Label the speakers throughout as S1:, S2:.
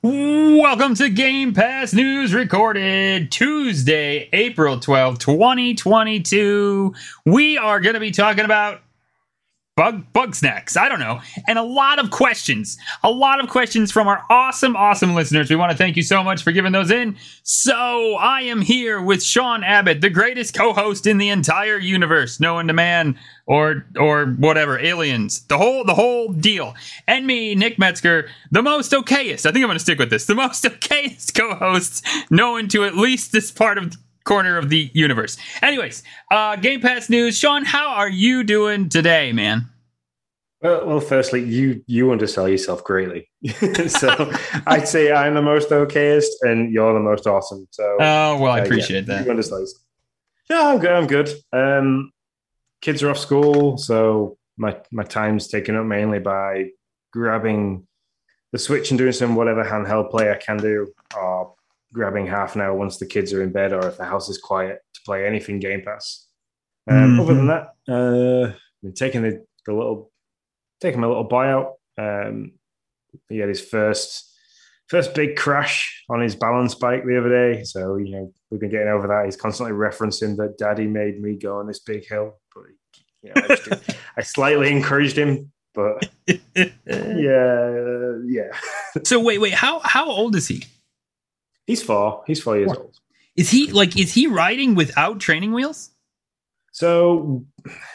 S1: Welcome to Game Pass News recorded Tuesday, April 12, 2022. We are going to be talking about bug bug snacks. I don't know. And a lot of questions. A lot of questions from our awesome awesome listeners. We want to thank you so much for giving those in. So, I am here with Sean Abbott, the greatest co-host in the entire universe, known to man or or whatever, aliens. The whole the whole deal. And me, Nick Metzger, the most okayest. I think I'm to stick with this. The most okayest co-host known to at least this part of corner of the universe. Anyways, uh, Game Pass news. Sean, how are you doing today, man?
S2: Well, well, firstly, you you undersell yourself greatly. so I'd say I'm the most okayest, and you're the most awesome. So
S1: oh well, I appreciate
S2: uh, yeah,
S1: that.
S2: You undersell yourself. Yeah, I'm good. I'm good. Um, kids are off school, so my my time's taken up mainly by grabbing the Switch and doing some whatever handheld play I can do, or grabbing half an hour once the kids are in bed or if the house is quiet to play anything Game Pass. Um, mm-hmm. Other than that, uh, I've been taking the, the little, taking my little buyout. Um, he had his first first big crash on his balance bike the other day. So you know we've been getting over that. He's constantly referencing that Daddy made me go on this big hill, but you know, I, I slightly encouraged him. But yeah, uh, yeah.
S1: so wait, wait, how how old is he?
S2: He's four. He's four years what? old.
S1: Is he like? Is he riding without training wheels?
S2: So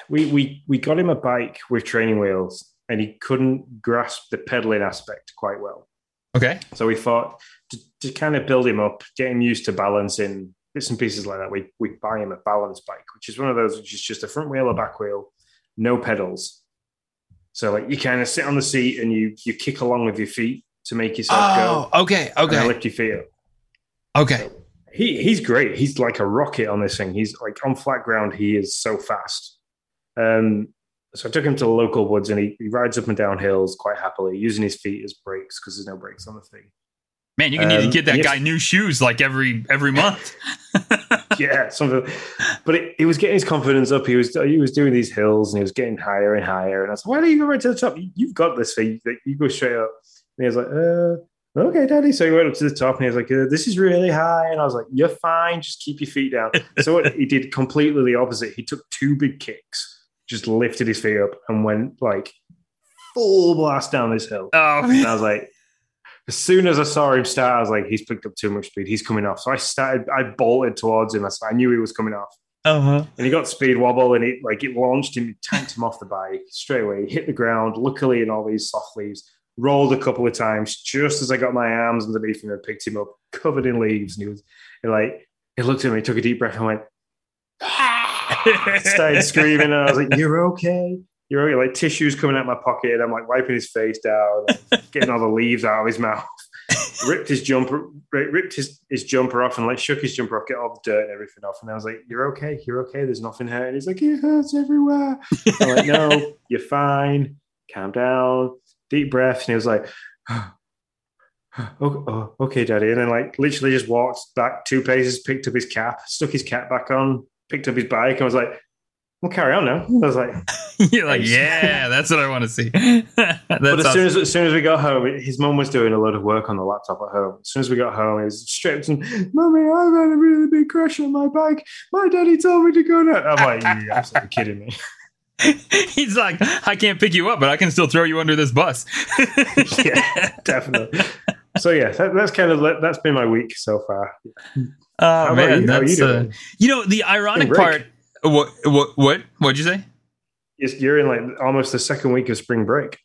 S2: we we we got him a bike with training wheels, and he couldn't grasp the pedaling aspect quite well.
S1: Okay.
S2: So we thought to, to kind of build him up, get him used to balancing bits and pieces like that. We we buy him a balance bike, which is one of those which is just a front wheel or back wheel, no pedals. So like you kind of sit on the seat and you you kick along with your feet to make yourself
S1: oh, go. Okay. Okay.
S2: And lift your feet up.
S1: Okay.
S2: He he's great. He's like a rocket on this thing. He's like on flat ground. He is so fast. Um, so I took him to the local woods, and he, he rides up and down hills quite happily, using his feet as brakes because there's no brakes on the thing.
S1: Man, you um, need to um, get that guy new shoes like every every month.
S2: yeah, something. But it, he was getting his confidence up. He was he was doing these hills, and he was getting higher and higher. And I was like, "Why don't you go right to the top? You've got this thing. You go straight up." And he was like, "Uh." Okay, daddy. So he went up to the top and he was like, uh, this is really high. And I was like, you're fine. Just keep your feet down. so what he did completely the opposite. He took two big kicks, just lifted his feet up and went like full blast down this hill.
S1: Oh,
S2: and I was like, as soon as I saw him start, I was like, he's picked up too much speed. He's coming off. So I started, I bolted towards him. I knew he was coming off.
S1: Uh-huh.
S2: And he got speed wobble and it like it launched him, tanked him off the bike straight away. He hit the ground, luckily in all these soft leaves rolled a couple of times just as I got my arms underneath him and picked him up, covered in leaves. And he was and like, he looked at me, took a deep breath, and went, started screaming. And I was like, You're okay. You're okay. Like tissues coming out my pocket. And I'm like wiping his face down, getting all the leaves out of his mouth. ripped his jumper, ripped his, his jumper off, and like shook his jumper off, get all the dirt and everything off. And I was like, "You're okay, you're okay. There's nothing hurt." And he's like, "It hurts everywhere." I'm like, "No, you're fine. Calm down." Deep breath, and he was like, oh, oh, okay, daddy. And then like literally just walked back two paces, picked up his cap, stuck his cap back on, picked up his bike, and was like, we'll carry on now. I was like,
S1: you're like, yeah, that's what I want to see.
S2: but as awesome. soon as as soon as we got home, his mom was doing a lot of work on the laptop at home. As soon as we got home, he was stripped and, mommy, I've had a really big crash on my bike. My daddy told me to go now. I'm like, you're absolutely kidding me.
S1: He's like, I can't pick you up, but I can still throw you under this bus.
S2: yeah, definitely. So yeah, that, that's kind of that's been my week so far.
S1: Oh man, you? that's you, uh, you, know the ironic part. What what what what'd you say?
S2: You're in like almost the second week of spring break.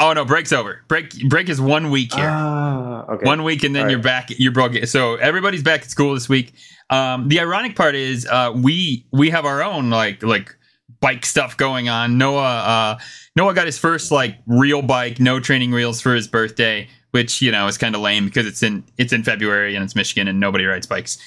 S1: Oh no, break's over. Break break is one week here.
S2: Ah, okay.
S1: One week and then All you're right. back. You're broke. So everybody's back at school this week. Um, the ironic part is uh, we we have our own like like bike stuff going on. Noah uh, Noah got his first like real bike, no training wheels for his birthday, which you know is kind of lame because it's in it's in February and it's Michigan and nobody rides bikes.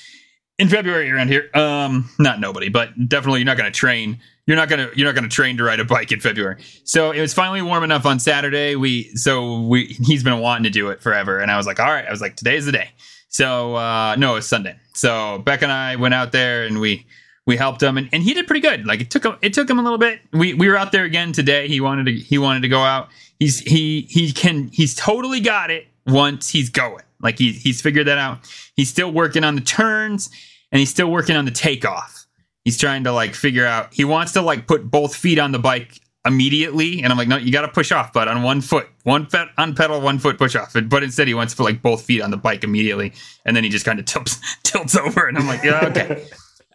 S1: in February around here. Um, not nobody, but definitely you're not going to train. You're not gonna you're not gonna train to ride a bike in February. So it was finally warm enough on Saturday. We so we he's been wanting to do it forever, and I was like, all right. I was like, today's the day. So uh, no, it's Sunday. So Beck and I went out there and we we helped him, and, and he did pretty good. Like it took him it took him a little bit. We we were out there again today. He wanted to he wanted to go out. He's he he can he's totally got it once he's going. Like he he's figured that out. He's still working on the turns and he's still working on the takeoff. He's trying to like figure out. He wants to like put both feet on the bike immediately, and I'm like, no, you got to push off, but on one foot, one foot on pedal, one foot push off. But instead, he wants to put like both feet on the bike immediately, and then he just kind of tilts tilts over, and I'm like, yeah, okay.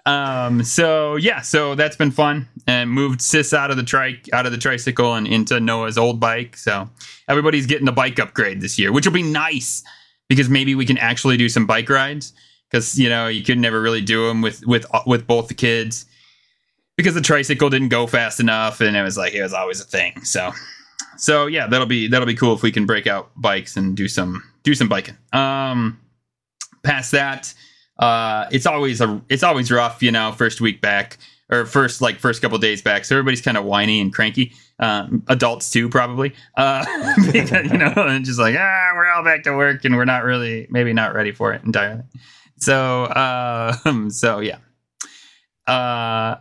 S1: Um, so yeah, so that's been fun, and moved Sis out of the trike, out of the tricycle, and into Noah's old bike. So everybody's getting a bike upgrade this year, which will be nice because maybe we can actually do some bike rides. Because you know you could never really do them with with with both the kids because the tricycle didn't go fast enough and it was like it was always a thing. So so yeah that'll be that'll be cool if we can break out bikes and do some do some biking. Um past that uh it's always a it's always rough you know first week back or first like first couple days back so everybody's kind of whiny and cranky um, adults too probably uh because, you know and just like ah we're all back to work and we're not really maybe not ready for it entirely so, uh, so yeah. Uh,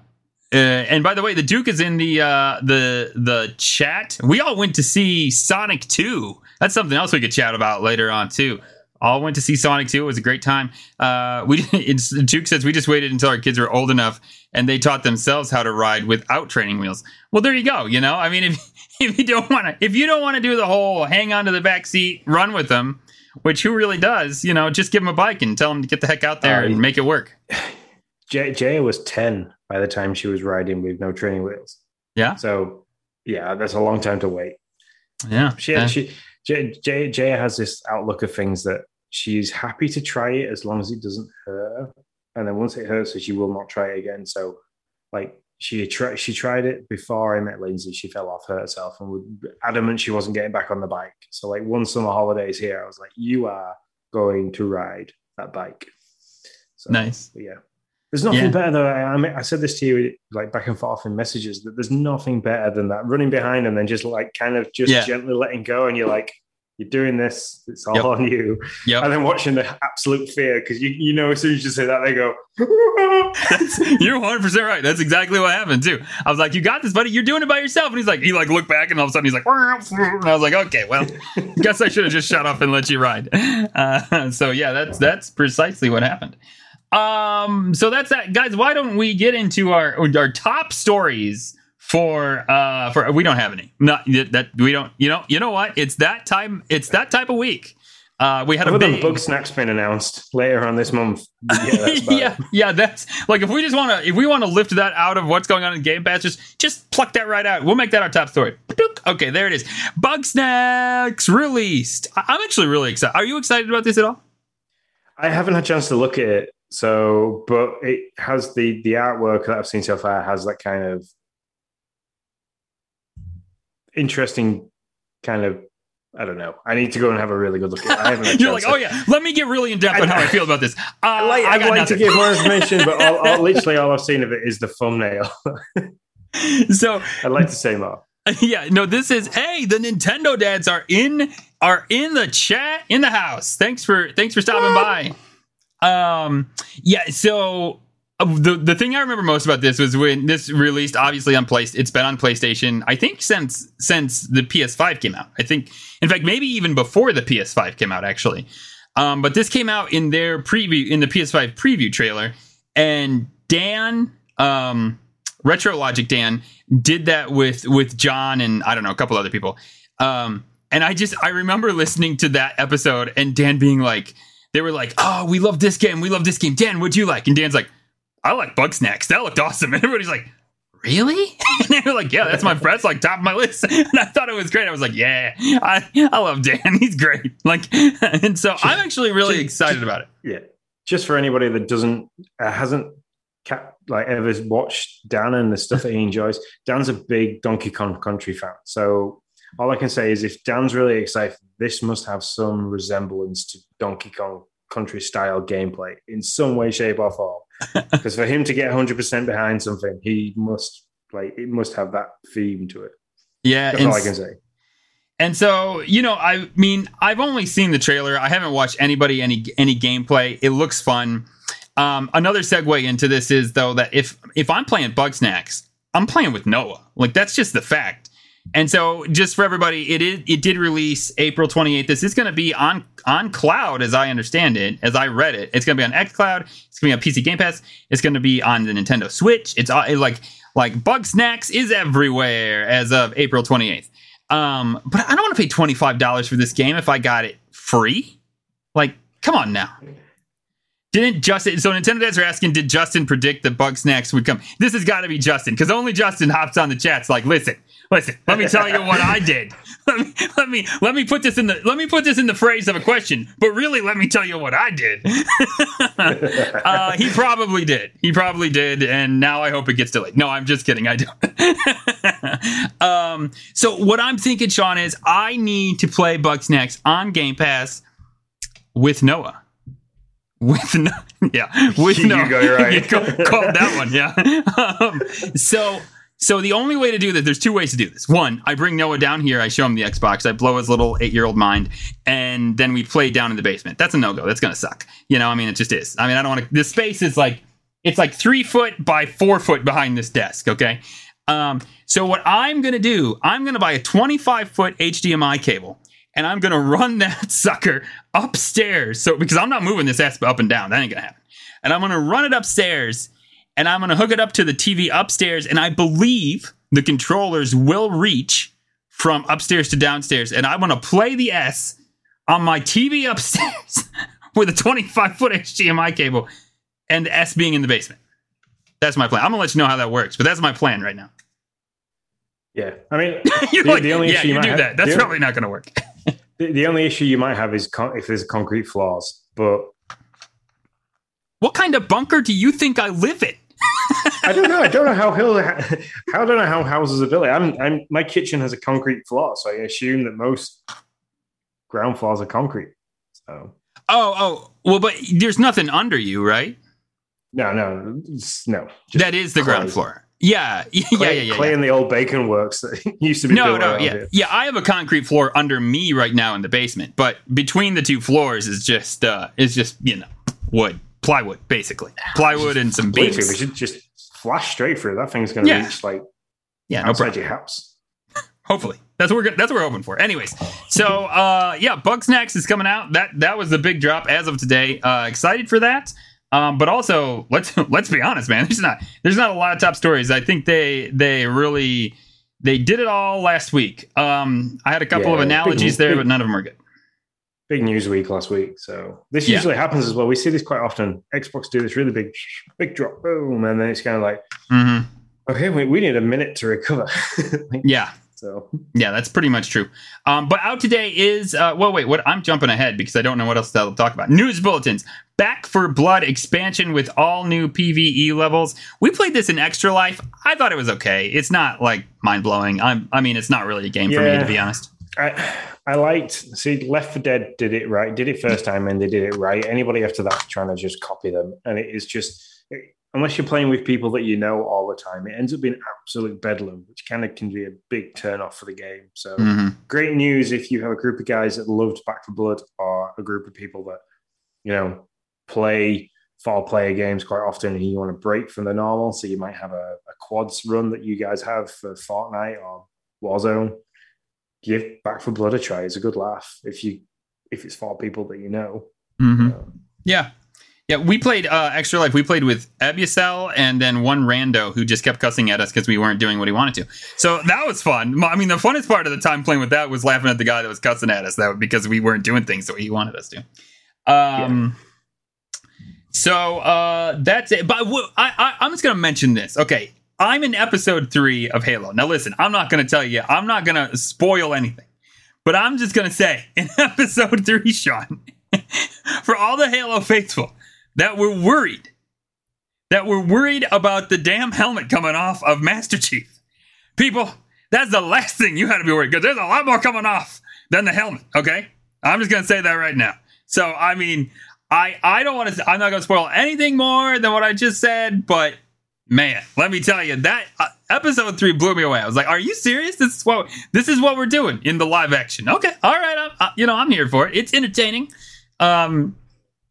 S1: uh, and by the way, the Duke is in the uh, the the chat. We all went to see Sonic Two. That's something else we could chat about later on too. All went to see Sonic Two. It was a great time. Uh, we Duke says we just waited until our kids were old enough and they taught themselves how to ride without training wheels. Well, there you go. You know, I mean, if if you don't want to if you don't want to do the whole hang on to the back seat, run with them which who really does? You know, just give him a bike and tell him to get the heck out there uh, and make it work.
S2: Jay, Jay was 10 by the time she was riding with no training wheels.
S1: Yeah.
S2: So, yeah, that's a long time to wait.
S1: Yeah.
S2: She, uh, she Jay, Jay, Jay has this outlook of things that she's happy to try it as long as it doesn't hurt. And then once it hurts her, she will not try it again. So, like, she tried she tried it before I met Lindsay. She fell off, hurt herself, and was adamant she wasn't getting back on the bike. So like one summer holidays here, I was like, "You are going to ride that bike."
S1: So, nice.
S2: Yeah, there's nothing yeah. better though. I, mean, I said this to you like back and forth in messages that there's nothing better than that running behind and then just like kind of just yeah. gently letting go, and you're like, you're doing this, it's all yep. on you.
S1: Yep.
S2: And then watching the absolute fear because you, you know, as soon as you say that, they go,
S1: You're 100% right. That's exactly what happened, too. I was like, You got this, buddy. You're doing it by yourself. And he's like, He like looked back and all of a sudden he's like, and I was like, Okay, well, guess I should have just shut up and let you ride. Uh, so, yeah, that's that's precisely what happened. Um, so that's that, guys. Why don't we get into our our top stories for uh for we don't have any not that we don't you know you know what it's that time it's that type of week uh, we had
S2: Other
S1: a
S2: Bugsnax been announced later on this month.
S1: Yeah, that's yeah, yeah, that's like if we just want to if we want to lift that out of what's going on in Game Pass, just just pluck that right out. We'll make that our top story. Okay, there it is. Bugsnax released. I'm actually really excited. Are you excited about this at all?
S2: I haven't had a chance to look at it, so but it has the the artwork that I've seen so far has that kind of interesting kind of I don't know. I need to go and have a really good look at
S1: it. You're like, oh yeah, let me get really in depth on how I feel about this. Uh,
S2: I like, like to give more information, but all, all, literally all I've seen of it is the thumbnail.
S1: so
S2: I'd like to say more.
S1: Yeah, no, this is hey, the Nintendo dads are in are in the chat in the house. Thanks for thanks for stopping by. Um, yeah, so uh, the the thing I remember most about this was when this released, obviously on place. It's been on PlayStation, I think since since the PS5 came out. I think, in fact, maybe even before the PS5 came out, actually. Um, but this came out in their preview in the PS5 preview trailer, and Dan, um, Retro Logic Dan, did that with with John and I don't know a couple other people. Um, and I just I remember listening to that episode and Dan being like, they were like, "Oh, we love this game, we love this game." Dan, what'd you like? And Dan's like I like Bugsnax. That looked awesome. And everybody's like, really? And they were like, yeah, that's my that's like top of my list. And I thought it was great. I was like, yeah, I, I love Dan. He's great. Like, and so just, I'm actually really just, excited
S2: just,
S1: about it.
S2: Yeah. Just for anybody that doesn't, uh, hasn't cap, like ever watched Dan and the stuff that he enjoys, Dan's a big Donkey Kong Country fan. So all I can say is if Dan's really excited, this must have some resemblance to Donkey Kong Country style gameplay in some way, shape, or form. Because for him to get 100% behind something, he must like it must have that theme to it.
S1: Yeah,
S2: That's all I can say.
S1: And so, you know, I mean, I've only seen the trailer. I haven't watched anybody any any gameplay. It looks fun. Um, another segue into this is though that if if I'm playing Bugsnax, I'm playing with Noah. Like that's just the fact. And so, just for everybody, it is it did release April 28th. This is going to be on on cloud, as I understand it, as I read it. It's going to be on XCloud. It's going to be on PC Game Pass. It's going to be on the Nintendo Switch. It's uh, like like Bugsnax is everywhere as of April 28th. Um, but I don't want to pay twenty five dollars for this game if I got it free. Like, come on now. Didn't Justin? So Nintendo Dads are asking, did Justin predict that Bugsnax would come? This has got to be Justin because only Justin hops on the chats. Like, listen, listen. Let me tell you what I did. Let me let me let me put this in the let me put this in the phrase of a question. But really, let me tell you what I did. uh, he probably did. He probably did, and now I hope it gets delayed. No, I'm just kidding. I don't. um, so what I'm thinking, Sean, is I need to play Bugsnax on Game Pass with Noah. With no, yeah, with
S2: You
S1: no,
S2: go, you're right.
S1: You call, called that one, yeah. Um, so, so the only way to do this, there's two ways to do this. One, I bring Noah down here, I show him the Xbox, I blow his little eight year old mind, and then we play down in the basement. That's a no go. That's gonna suck. You know, I mean, it just is. I mean, I don't want to. The space is like it's like three foot by four foot behind this desk. Okay. Um, so what I'm gonna do, I'm gonna buy a 25 foot HDMI cable and I'm gonna run that sucker upstairs. So because I'm not moving this ass up and down, that ain't gonna happen. And I'm gonna run it upstairs, and I'm gonna hook it up to the TV upstairs. And I believe the controllers will reach from upstairs to downstairs. And I'm gonna play the S on my TV upstairs with a 25 foot HDMI cable, and the S being in the basement. That's my plan. I'm gonna let you know how that works, but that's my plan right now.
S2: Yeah, I mean,
S1: You're
S2: The-
S1: like,
S2: the only
S1: yeah,
S2: issue you
S1: you
S2: might
S1: do
S2: have-
S1: that. That's probably not gonna work.
S2: the, the only issue you might have is con- if there's concrete flaws. But
S1: What kind of bunker do you think I live in?
S2: I don't know. I don't know how hill. How I don't know how houses are built. I'm, I'm. My kitchen has a concrete floor, so I assume that most ground floors are concrete. So
S1: Oh, oh, well, but there's nothing under you, right?
S2: no, no, no.
S1: That is the ground floor. Yeah, yeah,
S2: Clay,
S1: yeah, yeah.
S2: clay
S1: yeah.
S2: in the old bacon works that used to be
S1: No, no, yeah,
S2: here.
S1: yeah. I have a concrete floor under me right now in the basement, but between the two floors is just, uh, is just you know, wood, plywood, basically, plywood and some beams.
S2: we should just flash straight through. That thing's going to
S1: Yeah.
S2: reach like
S1: Yeah, no
S2: outside
S1: problem.
S2: your house.
S1: Hopefully, that's what we're that's what we're hoping for. Anyways, so uh, yeah, Bugsnax is coming out. That that was the big drop as of today. Uh, excited for that. Um, but also let's let's be honest, man. There's not there's not a lot of top stories. I think they they really they did it all last week. Um, I had a couple
S2: Yeah,
S1: of analogies
S2: news,
S1: there,
S2: big-
S1: but none of them are good.
S2: Big news week last week. So this
S1: Yeah.
S2: usually happens as well. We see this quite often. Xbox do this really big, big drop, boom, and then it's kind of like,
S1: hmm
S2: okay, we, we need a minute to recover.
S1: Yeah,
S2: so
S1: Yeah, that's pretty much true. Um, but out today is uh, well, wait, what? I'm jumping ahead because I don't know what else to talk about. News bulletins: Back 4 Blood expansion with all new PVE levels. We played this in Extra Life. I thought it was okay. It's not like mind blowing. I'm, I mean, it's not really a game for me to be honest.
S2: I I liked see Left 4 Dead did it right, did it first time, and they did it right. Anybody after that trying to just copy them, and it is just unless you're playing with people that you know all the time, it ends up being absolute bedlam, which kind of can be a big turn off for the game. So
S1: Mhm.
S2: great news if you have a group of guys that loved Back 4 Blood or a group of people that you know play four player games quite often and you want to break from the normal. So you might have a, a quads run that you guys have for Fortnite or Warzone. Give Back 4 Blood a try. It's a good laugh if you if it's for people that you know.
S1: Mhm.
S2: Um,
S1: Yeah. Yeah, we played uh, Extra Life. We played with Ebucel and then one rando who just kept cussing at us because we weren't doing what he wanted to. So that was fun. I mean, the funnest part of the time playing with that was laughing at the guy that was cussing at us that because we weren't doing things the way he wanted us to. Um. So uh, that's it. But I, I, I'm just gonna mention this. Okay, I'm in episode three of Halo. Now listen, I'm not gonna tell you. I'm not gonna spoil anything. But I'm just gonna say in episode three, Sean, for all the Halo faithful that were worried, that were worried about the damn helmet coming off of Master Chief. People, that's the last thing you had to be worried because there's a lot more coming off than the helmet. Okay, I'm just gonna say that right now. So I mean, I I don't want to. I'm not going to spoil anything more than what I just said, but man, let me tell you that uh, episode three blew me away. I was like, "Are you serious? This is what this is what we're doing in the live action." Okay, all right, I'm, uh, you know I'm here for it. It's entertaining, um,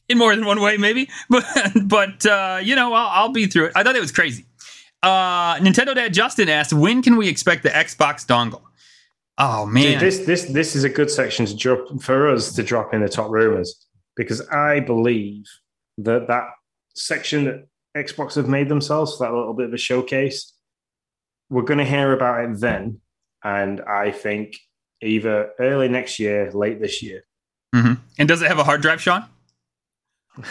S1: in more than one way, maybe, but but uh, you know I'll, I'll be through it. I thought it was crazy. Uh, Nintendo Dad Justin asked, "When can we expect the Xbox dongle?" Oh man,
S2: this this this is a good section to drop for us to drop in the top rumors because I believe that that section that Xbox have made themselves for that little bit of a showcase, we're going to hear about it then, and I think either early next year, late this year.
S1: Mm-hmm. And does it have a hard drive, Sean?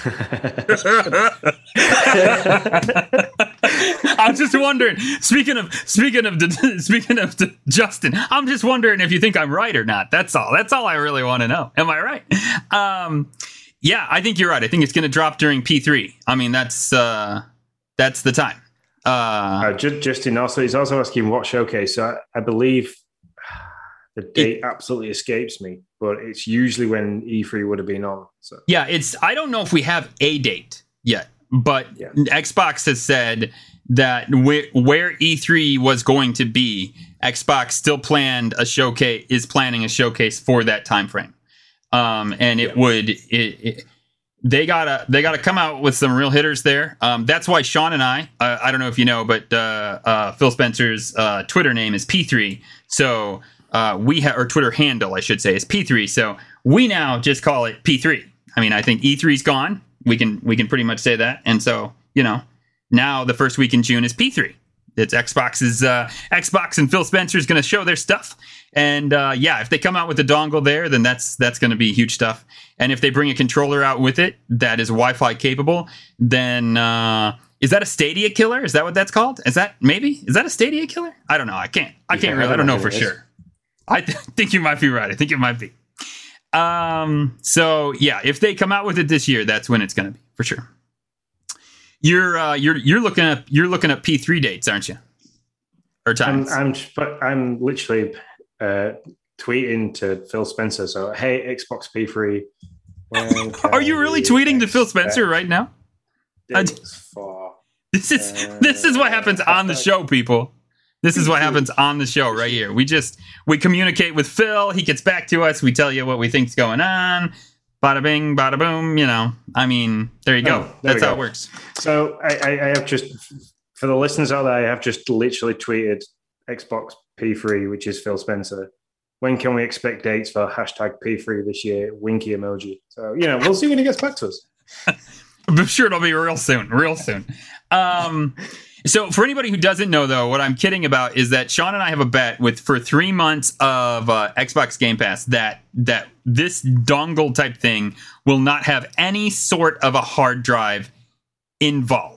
S1: I'm just wondering. Speaking of speaking of speaking of Justin, I'm just wondering if you think I'm right or not. That's all. That's all I really want to know. Am I right? Um, yeah, I think you're right. I think it's going to drop during P3. I mean, that's uh, that's the time. Uh,
S2: uh, Justin also he's also asking what showcase. So I, I believe the date it, absolutely escapes me, but it's usually when E3 would have been on. So
S1: yeah, it's I don't know if we have a date yet, but yeah. Xbox has said that where, where E3 was going to be, Xbox still planned a showcase is planning a showcase for that time frame. Um, and it yeah. would it, it, they gotta they gotta come out with some real hitters there. Um, that's why Sean and I uh, I don't know if you know, but uh, uh, Phil Spencer's uh, Twitter name is P3. So uh, we have or Twitter handle I should say is P3. So we now just call it P3. I mean I think E3's gone. We can we can pretty much say that. And so you know now the first week in June is P3. It's Xbox's uh, Xbox and Phil Spencer is going to show their stuff, and uh, yeah, if they come out with a dongle there, then that's that's going to be huge stuff. And if they bring a controller out with it that is Wi-Fi capable, then uh, is that a Stadia killer? Is that what that's called? Is that maybe is that a Stadia killer? I don't know. I can't. I can't really. I don't know for sure. I th- think you might be right. I think it might be. Um. So yeah, if they come out with it this year, that's when it's going to be for sure. You're uh, you're you're looking at you're looking at P three dates, aren't you? Or times?
S2: I'm I'm, I'm literally uh, tweeting to Phil Spencer. So hey, Xbox P three.
S1: Are you really tweeting to Phil Spencer right now?
S2: For,
S1: this is uh, this is what happens on the show, people. This is what happens on the show right here. We just we communicate with Phil. He gets back to us. We tell you what we think's going on bada bing, bada boom. You know, I mean, there you go. Oh, there That's how it works.
S2: So I, I, have just for the listeners out there, I have just literally tweeted Xbox P3, which is Phil Spencer. When can we expect dates for hashtag P3 this year? Winky emoji. So you know, we'll see when he gets back to us.
S1: I'm sure it'll be real soon, real soon. Um, so, for anybody who doesn't know, though, what I'm kidding about is that Sean and I have a bet with for three months of uh, Xbox Game Pass that that this dongle type thing will not have any sort of a hard drive involved.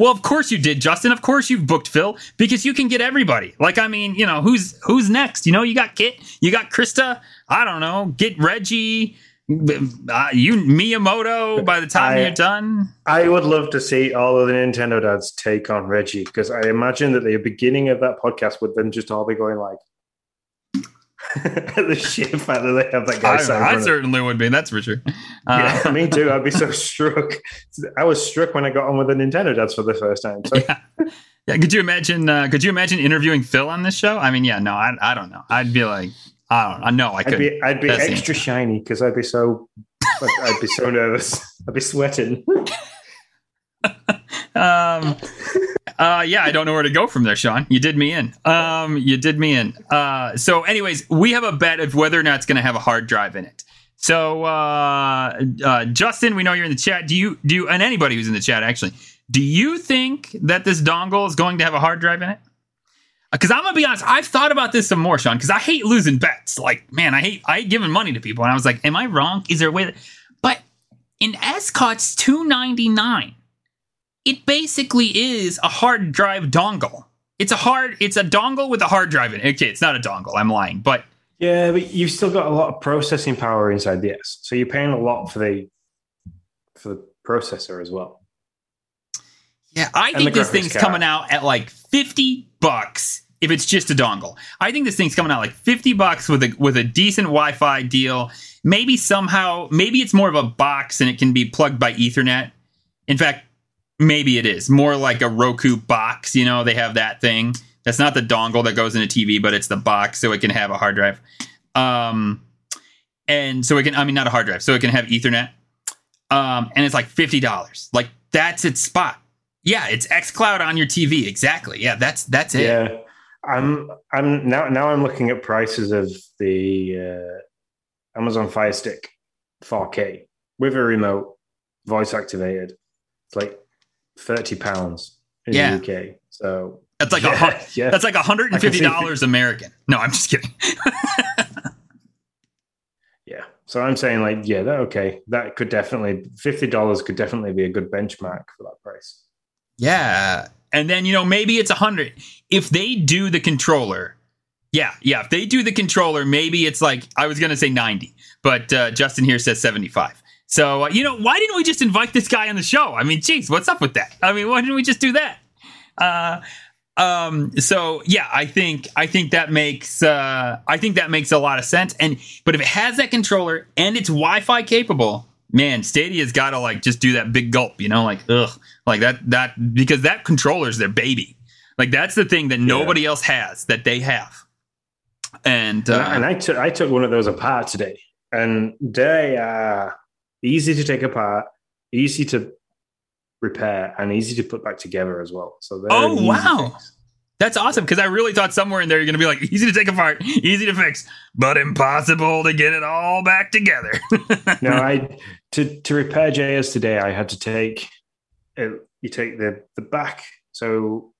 S1: Well, of course you did, Justin. Of course you've booked Phil because you can get everybody. Like, I mean, you know, who's who's next? You know, you got Kit, you got Krista. I don't know, get Reggie uh, you Miyamoto by the time I, you're done.
S2: I would love to see all of the Nintendo dads take on Reggie because I imagine that the beginning of that podcast would then just all be going like the sheer fact that they have that guy.
S1: I, I certainly would be. That's for sure.
S2: Uh, yeah, me too. I'd be so struck. I was struck when I got on with the Nintendo dads for the first time. So.
S1: Yeah. Yeah, could you imagine? Uh, could you imagine interviewing Phil on this show? I mean, yeah, no, I, I don't know. I'd be like, I don't. I know. I could.
S2: I'd be, I'd be extra shiny because I'd be so. I'd be so nervous. I'd be sweating.
S1: um. Uh, yeah, I don't know where to go from there, Sean. You did me in. Um, you did me in. Uh, so, anyways, we have a bet of whether or not it's going to have a hard drive in it. So, uh, uh, Justin, we know you're in the chat. Do you do you, and anybody who's in the chat actually? Do you think that this dongle is going to have a hard drive in it? Because I'm gonna be honest, I've thought about this some more, Sean. Because I hate losing bets. Like, man, I hate I hate giving money to people, and I was like, am I wrong? Is there a way? That... But in Escott's 299, it basically is a hard drive dongle. It's a hard, it's a dongle with a hard drive in it. Okay, it's not a dongle. I'm lying, but
S2: yeah, but you've still got a lot of processing power inside the S, so you're paying a lot for the for the processor as well.
S1: Yeah, I and think this thing's card. coming out at like 50 bucks if it's just a dongle. I think this thing's coming out like 50 bucks with a with a decent Wi-Fi deal. Maybe somehow, maybe it's more of a box and it can be plugged by Ethernet. In fact, maybe it is more like a Roku box. You know, they have that thing. That's not the dongle that goes into a TV, but it's the box so it can have a hard drive. Um, and so it can, I mean, not a hard drive, so it can have Ethernet. Um, and it's like fifty dollars. Like that's its spot. Yeah, it's XCloud on your TV. Exactly. Yeah, that's that's it.
S2: Yeah, I'm I'm now now I'm looking at prices of the uh, Amazon Fire Stick 4K with a remote, voice activated. It's like thirty pounds in
S1: Yeah.
S2: the UK. So
S1: That's like a
S2: yeah,
S1: hun-
S2: yeah.
S1: that's like hundred and fifty dollars American. No, I'm just kidding.
S2: Yeah. So I'm saying like, yeah, that okay. That could definitely fifty dollars could definitely be a good benchmark for that price.
S1: Yeah. And then, you know, maybe it's a 100. If they do the controller, yeah, yeah. If they do the controller, maybe it's like, I was going to say 90, but uh, Justin here says 75. So, uh, you know, why didn't we just invite this guy on the show? I mean, geez, what's up with that? I mean, why didn't we just do that? Uh, um, so yeah, I think I think that makes uh, I think that makes a lot of sense. And but if it has that controller and it's Wi-Fi capable, man, Stadia's got to like just do that big gulp, you know, like ugh, like that that because that controller's their baby. Like that's the thing that nobody else has that they have. And uh,
S2: And I- and I took I took one of those apart today, and they are easy to take apart, easy to repair, and easy to put back together as well. So
S1: Oh, wow.
S2: fix.
S1: That's awesome because I really thought somewhere in there you're going to be like easy to take apart, easy to fix, but impossible to get it all back together.
S2: No, I to to repair Jay's today, I had to take uh, you take the the back. So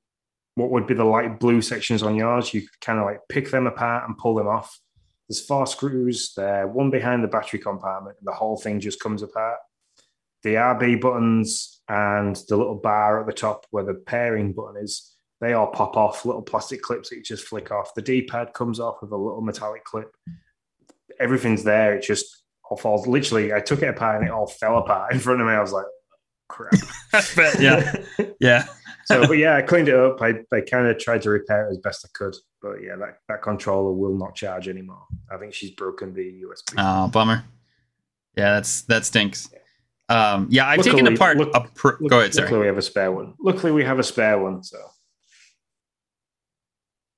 S2: what would be the light blue sections on yours? You kind of like pick them apart and pull them off. There's four screws there, one behind the battery compartment, and the whole thing just comes apart. The RB buttons and the little bar at the top where the pairing button is, they all pop off, little plastic clips that you just flick off. The D pad comes off with a little metallic clip. Everything's there. It just all falls. Literally, I took it apart and it all fell apart in front of me. I was like, crap.
S1: yeah, yeah.
S2: so, but yeah, I cleaned it up. I, I kind of tried to repair it as best I could. But yeah, that, that controller will not charge anymore. I think she's broken the USB.
S1: Oh, bummer. Yeah, that's that stinks. Um, yeah, I've
S2: Luckily-
S1: taken apart
S2: look-
S1: a. Pr-
S2: Look-
S1: go ahead, sorry.
S2: Luckily, we have a spare one. Luckily, we have a spare one. So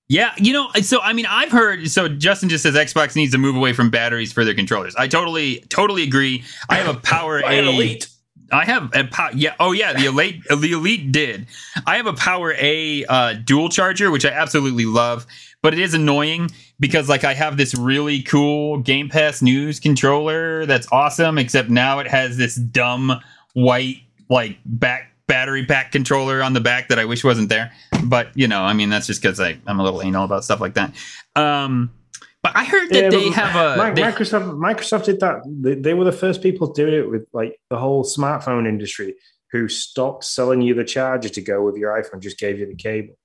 S1: Yeah, you know, so I mean, I've heard. So Justin just says Xbox needs to move away from batteries for their controllers. I totally, totally agree. I have a Power
S2: Buy
S1: A.
S2: Elite.
S1: I have a pow- yeah. Oh yeah, the elite the elite did. I have a Power A uh, dual charger, which I absolutely love, but it is annoying because like I have this really cool Game Pass News controller that's awesome, except now it has this dumb white like back battery pack controller on the back that I wish wasn't there. But you know, I mean, that's just because I'm a little anal about stuff like that. Um, but I heard that
S2: Yeah,
S1: they have a they-
S2: Microsoft. Microsoft did that. They, they were the first people doing it with like the whole smartphone industry, who stopped selling you the charger to go with your iPhone, just gave you the cable.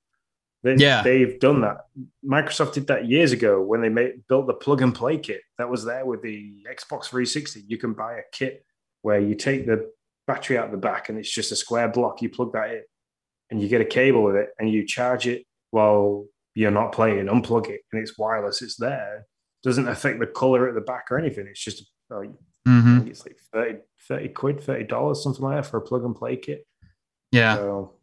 S2: They,
S1: Yeah.
S2: they've done that. Microsoft did that years ago when they made, built the plug and play kit that was there with the Xbox 360. You can buy a kit where you take the battery out the back and it's just a square block. You plug that in, and you get a cable with it, and you charge it while you're not playing. Unplug it, and it's wireless. It's there. Doesn't affect the color at the back or anything. It's just uh, I
S1: Mhm.
S2: it's like 30, 30 quid, thirty dollars, something like that for a plug and play kit.
S1: yeah.
S2: So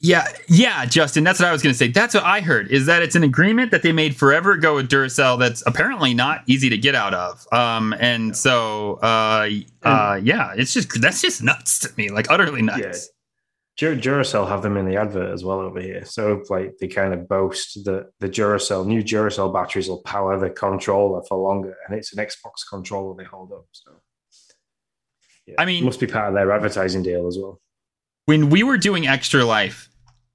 S1: Yeah, yeah, Justin, that's what I was going to say. That's what I heard is that it's an agreement that they made forever ago with Duracell that's apparently not easy to get out of. Um, and so, uh, uh, yeah, it's just that's just nuts to me, like utterly nuts.
S2: Dur- Duracell have them in the advert as well over here. So like they kind of boast that the Duracell new Duracell batteries will power the controller for longer, and it's an Xbox controller they hold up. So yeah,
S1: I mean-
S2: must be part of their advertising deal as well.
S1: When we were doing Extra Life,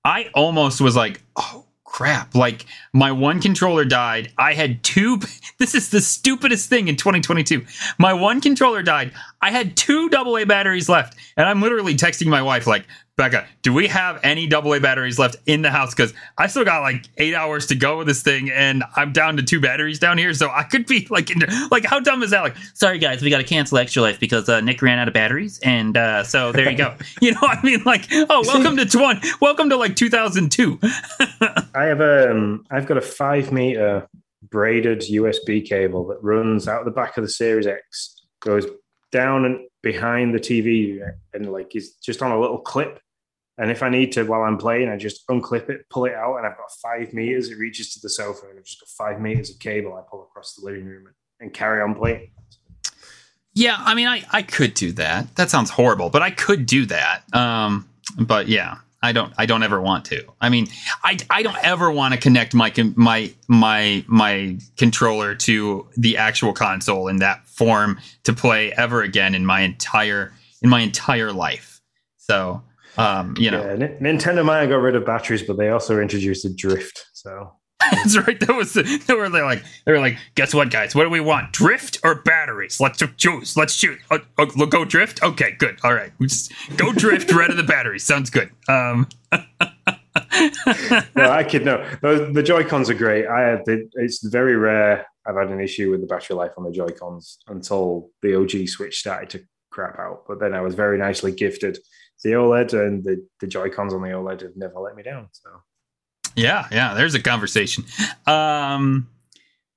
S1: I almost was like, oh crap! Like my one controller died. I had two. This is the stupidest thing in 2022. My one controller died. I had two AA batteries left, and I'm literally texting my wife like, Becca, do we have any AA batteries left in the house? Because I still got like eight hours to go with this thing, and I'm down to two batteries down here, so I could be like, in, like how dumb is that? Like, sorry guys, we got to cancel Extra Life because uh, Nick ran out of batteries, and uh, so there you go. you know, I mean, like, oh, welcome to twenty, welcome to like 2002.
S2: I have a, um, I've got a five meter braided USB cable that runs out the back of the Series X, goes down and behind the TV, and like is just on a little clip and if I need to, while I'm playing, I just unclip it, pull it out, and I've got five meters. It reaches to the sofa, and I've just got five meters of cable I pull across the living room and, and carry on playing.
S1: Yeah, I mean, I, I could do that. That sounds horrible, but I could do that. Um, but yeah, I don't. I don't ever want to. I mean, I, I don't ever want to connect my my my my controller to the actual console in that form to play ever again in my entire in my entire life. So um, you know,
S2: yeah, Nintendo might have got rid of batteries, but they also introduced a drift. So
S1: that's right. That was the, they were like they were like, guess what, guys? What do we want? Drift or batteries? Let's choose. Let's choose. Oh, oh, go drift. Okay, good. All right, we just go drift. rid of the batteries. Sounds good. Um.
S2: no, I kid no. The, the Joy Cons are great. I it's very rare. I've had an issue with the battery life on the Joy Cons until the OG Switch started to crap out. But then I was very nicely gifted the OLED and the, the Joy Cons on the OLED have never let me down. So,
S1: yeah, yeah, there's a conversation. Um,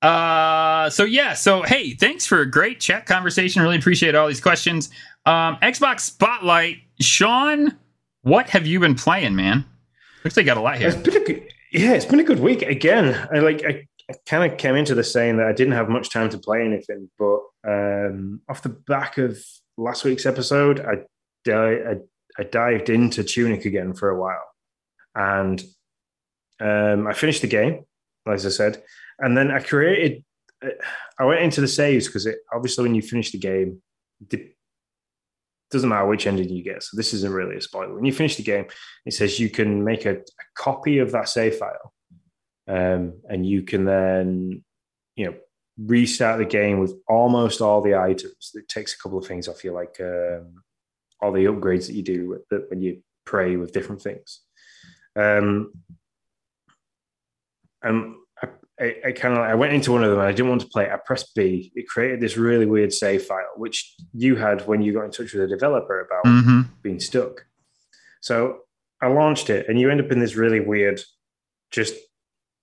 S1: uh, so yeah, so hey, thanks for a great chat conversation. Really appreciate all these questions. Um, Xbox Spotlight, Sean, what have you been playing, man? Looks like you got a lot here.
S2: It's been a good, yeah, it's been a good week. Again, I like I, I kind of came into this saying that I didn't have much time to play anything, but um, off the back of last week's episode, I, I I dived into Tunic again for a while, and um, I finished the game, as I said, and then I created. Uh, I went into the saves because obviously when you finish the game, it doesn't matter which ending you get. So this isn't really a spoiler. When you finish the game, it says you can make a, a copy of that save file, um, and you can then, you know, restart the game with almost all the items. It takes a couple of things off you, like um, all the upgrades that you do with the, when you pray with different things. Um, and I, I, I kind of I went into one of them and I didn't want to play it. I pressed B. It created this really weird save file, which you had when you got in touch with a developer about mm-hmm. being stuck. So I launched it, and you end up in this really weird, just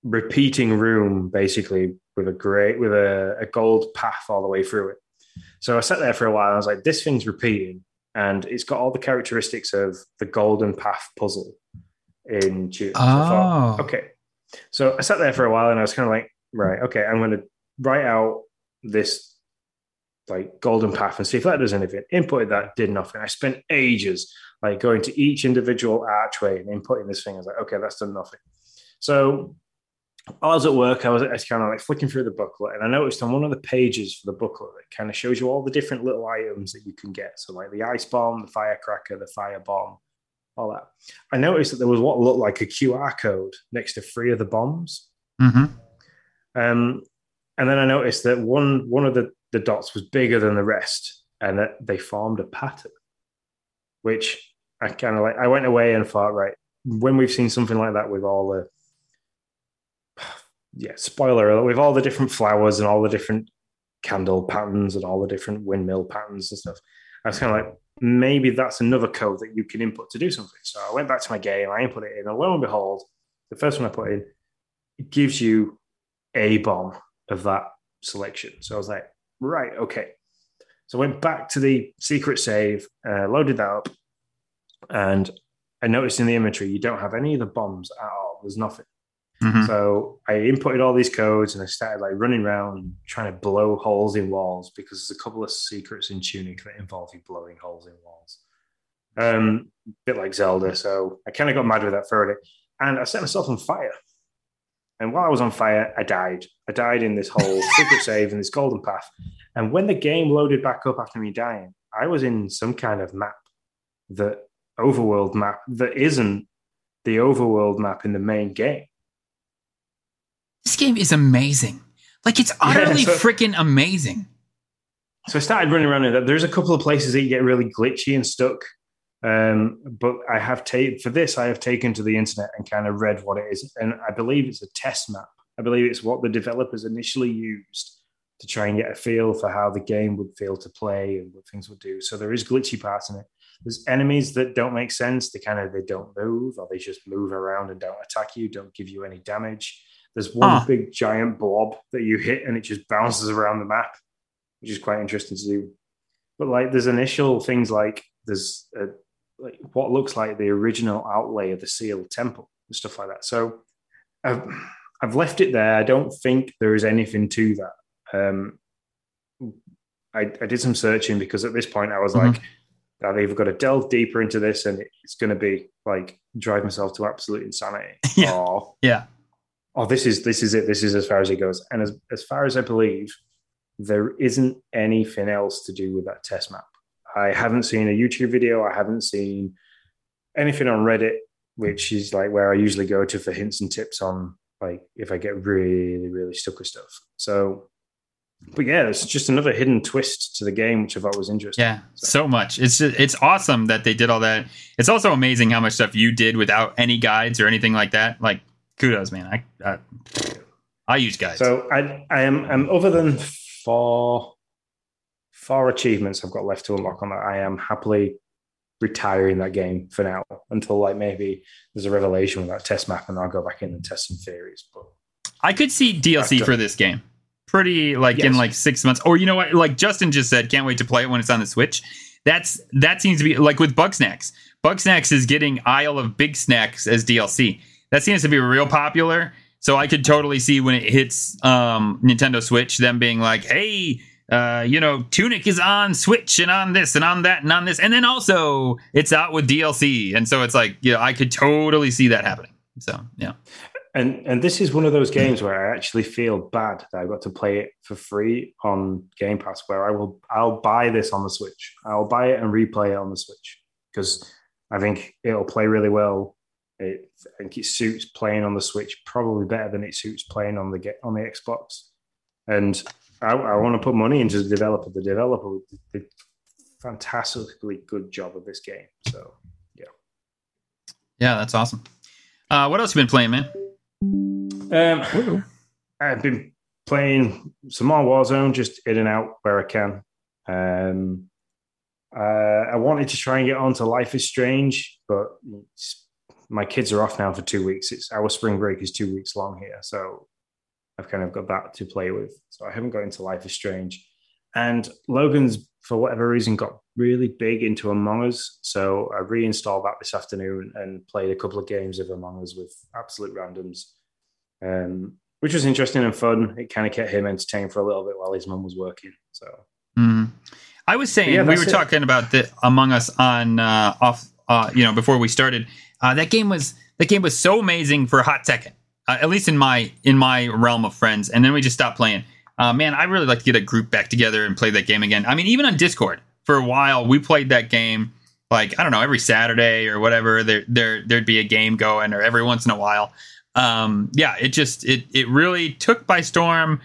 S2: repeating room, basically with a great with a, a gold path all the way through it. So I sat there for a while. I was like, this thing's repeating and it's got all the characteristics of the Golden Path puzzle in Tune.
S1: Oh. So thought,
S2: okay. So I sat there for a while and I was kind of like, right, okay, I'm going to write out this like Golden Path and see if that does anything. Inputted that, did nothing. I spent ages like going to each individual archway and inputting this thing. I was like, okay, that's done nothing. So while I was at work, I was, I was kind of like flicking through the booklet, and I noticed on one of the pages for the booklet that kind of shows you all the different little items that you can get. So, like the ice bomb, the firecracker, the fire bomb, all that. I noticed that there was what looked like a QR code next to three of the bombs.
S1: Mm-hmm.
S2: Um, and then I noticed that one one of the, the dots was bigger than the rest, and that they formed a pattern, which I kind of like. I went away and thought, right, when we've seen something like that with all the yeah, spoiler alert, with all the different flowers and all the different candle patterns and all the different windmill patterns and stuff. I was kind of like, maybe that's another code that you can input to do something. So I went back to my game, I input it in, and lo and behold, the first one I put in, gives you a bomb of that selection. So I was like, right, okay. So I went back to the secret save, uh, loaded that up, and I noticed in the inventory you don't have any of the bombs at all. There's nothing. Mm-hmm. So I inputted all these codes and I started like running around trying to blow holes in walls because there's a couple of secrets in Tunic that involve you blowing holes in walls. Um, a bit like Zelda. So I kind of got mad with that for it. And I set myself on fire. And while I was on fire, I died. I died in this whole secret save in this golden path. And when the game loaded back up after me dying, I was in some kind of map the overworld map that isn't the overworld map in the main game.
S1: This game is amazing. Like it's utterly yeah, so, freaking amazing.
S2: so I started running around in that. There's a couple of places that you get really glitchy and stuck. Um, but I have taken for this, I have taken to the internet and kind of read what it is, and I believe it's a test map. I believe it's what the developers initially used to try and get a feel for how the game would feel to play and what things would do. So there is glitchy parts in it. There's enemies that don't make sense. They kind of they don't move, or they just move around and don't attack you, don't give you any damage. There's one huh. big giant blob that you hit and it just bounces around the map, which is quite interesting to do. But like, there's initial things like there's a, like what looks like the original outlay of the sealed temple and stuff like that. So I've, I've left it there. I don't think there is anything to that. Um, I, I did some searching because at this point I was mm-hmm. like, I've either got to delve deeper into this and it's going to be like drive myself to absolute insanity,
S1: yeah.
S2: or
S1: yeah,
S2: oh, this is this is it. This is as far as it goes. And as as far as I believe, there isn't anything else to do with that test map. I haven't seen a YouTube video. I haven't seen anything on Reddit, which is like where I usually go to for hints and tips on like if I get really, really stuck with stuff. So, but yeah, it's just another hidden twist to the game, which I thought was interesting.
S1: Yeah, so, so much. It's just, it's awesome that they did all that. It's also amazing how much stuff you did without any guides or anything like that. Like, kudos, man. I I, I use guides.
S2: So I I am I'm other than four four achievements I've got left to unlock on that. I am happily retiring that game for now until like maybe there's a revelation with that test map and I'll go back in and test some theories. But
S1: I could see DLC for this game. Pretty like yes. in like six months. Or you know what? Like Justin just said, can't wait to play it when it's on the Switch. That's that seems to be like with Bugsnax. Bugsnax is getting Isle of BigSnax as DLC. That seems to be real popular. So I could totally see when it hits um, Nintendo Switch, them being like, "Hey, uh, you know, Tunic is on Switch and on this and on that and on this, and then also it's out with DLC, and so it's like, you know, I could totally see that happening. So yeah,
S2: and and this is one of those games where I actually feel bad that I got to play it for free on Game Pass, where I will I'll buy this on the Switch, I'll buy it and replay it on the Switch because I think it'll play really well. It, I think it suits playing on the Switch probably better than it suits playing on the on the Xbox, and I, I want to put money into the developer. The developer did a fantastically good job of this game. So, yeah.
S1: Yeah, that's awesome. Uh, what else have you been playing,
S2: man? Um, I've been playing some more Warzone, just in and out where I can. Um, uh, I wanted to try and get onto Life is Strange, but my kids are off now for two weeks. It's our spring break is two weeks long here, so I've kind of got that to play with. So I haven't got into Life is Strange. And Logan's, for whatever reason, got really big into Among Us. So I reinstalled that this afternoon and played a couple of games of Among Us with absolute randoms, um, which was interesting and fun. It kind of kept him entertained for a little bit while his mum was working. So.
S1: Mm. I was saying yeah, we were it. talking about the Among Us on uh, off, uh, you know, before we started. Uh, that game was that game was so amazing for a hot second uh, at least in my in my realm of friends. And then we just stopped playing. Uh, man, I really like to get a group back together and play that game again. I mean, even on Discord for a while, we played that game like I don't know every Saturday or whatever. There there there'd be a game going, or every once in a while. Um, yeah, it just it it really took by storm.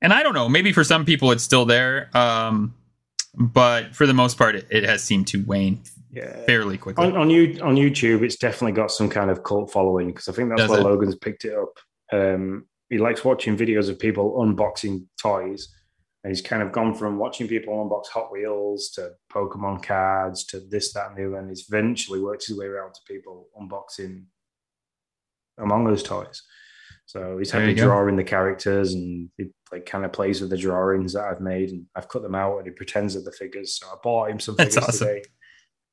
S1: And I don't know, maybe for some people it's still there, um, but for the most part, it, it has seemed to wane yeah. fairly quickly.
S2: On, on, you, on YouTube, it's definitely got some kind of cult following because I think that's Does where it? Logan's picked it up. Um, he likes watching videos of people unboxing toys. And he's kind of gone from watching people unbox Hot Wheels to Pokemon cards to this, that, and the other. And he's eventually worked his way around to people unboxing Among Us toys. So he's happy drawing the characters and he like kind of plays with the drawings that I've made and I've cut them out and he pretends that the figures. So I bought him some figures awesome. today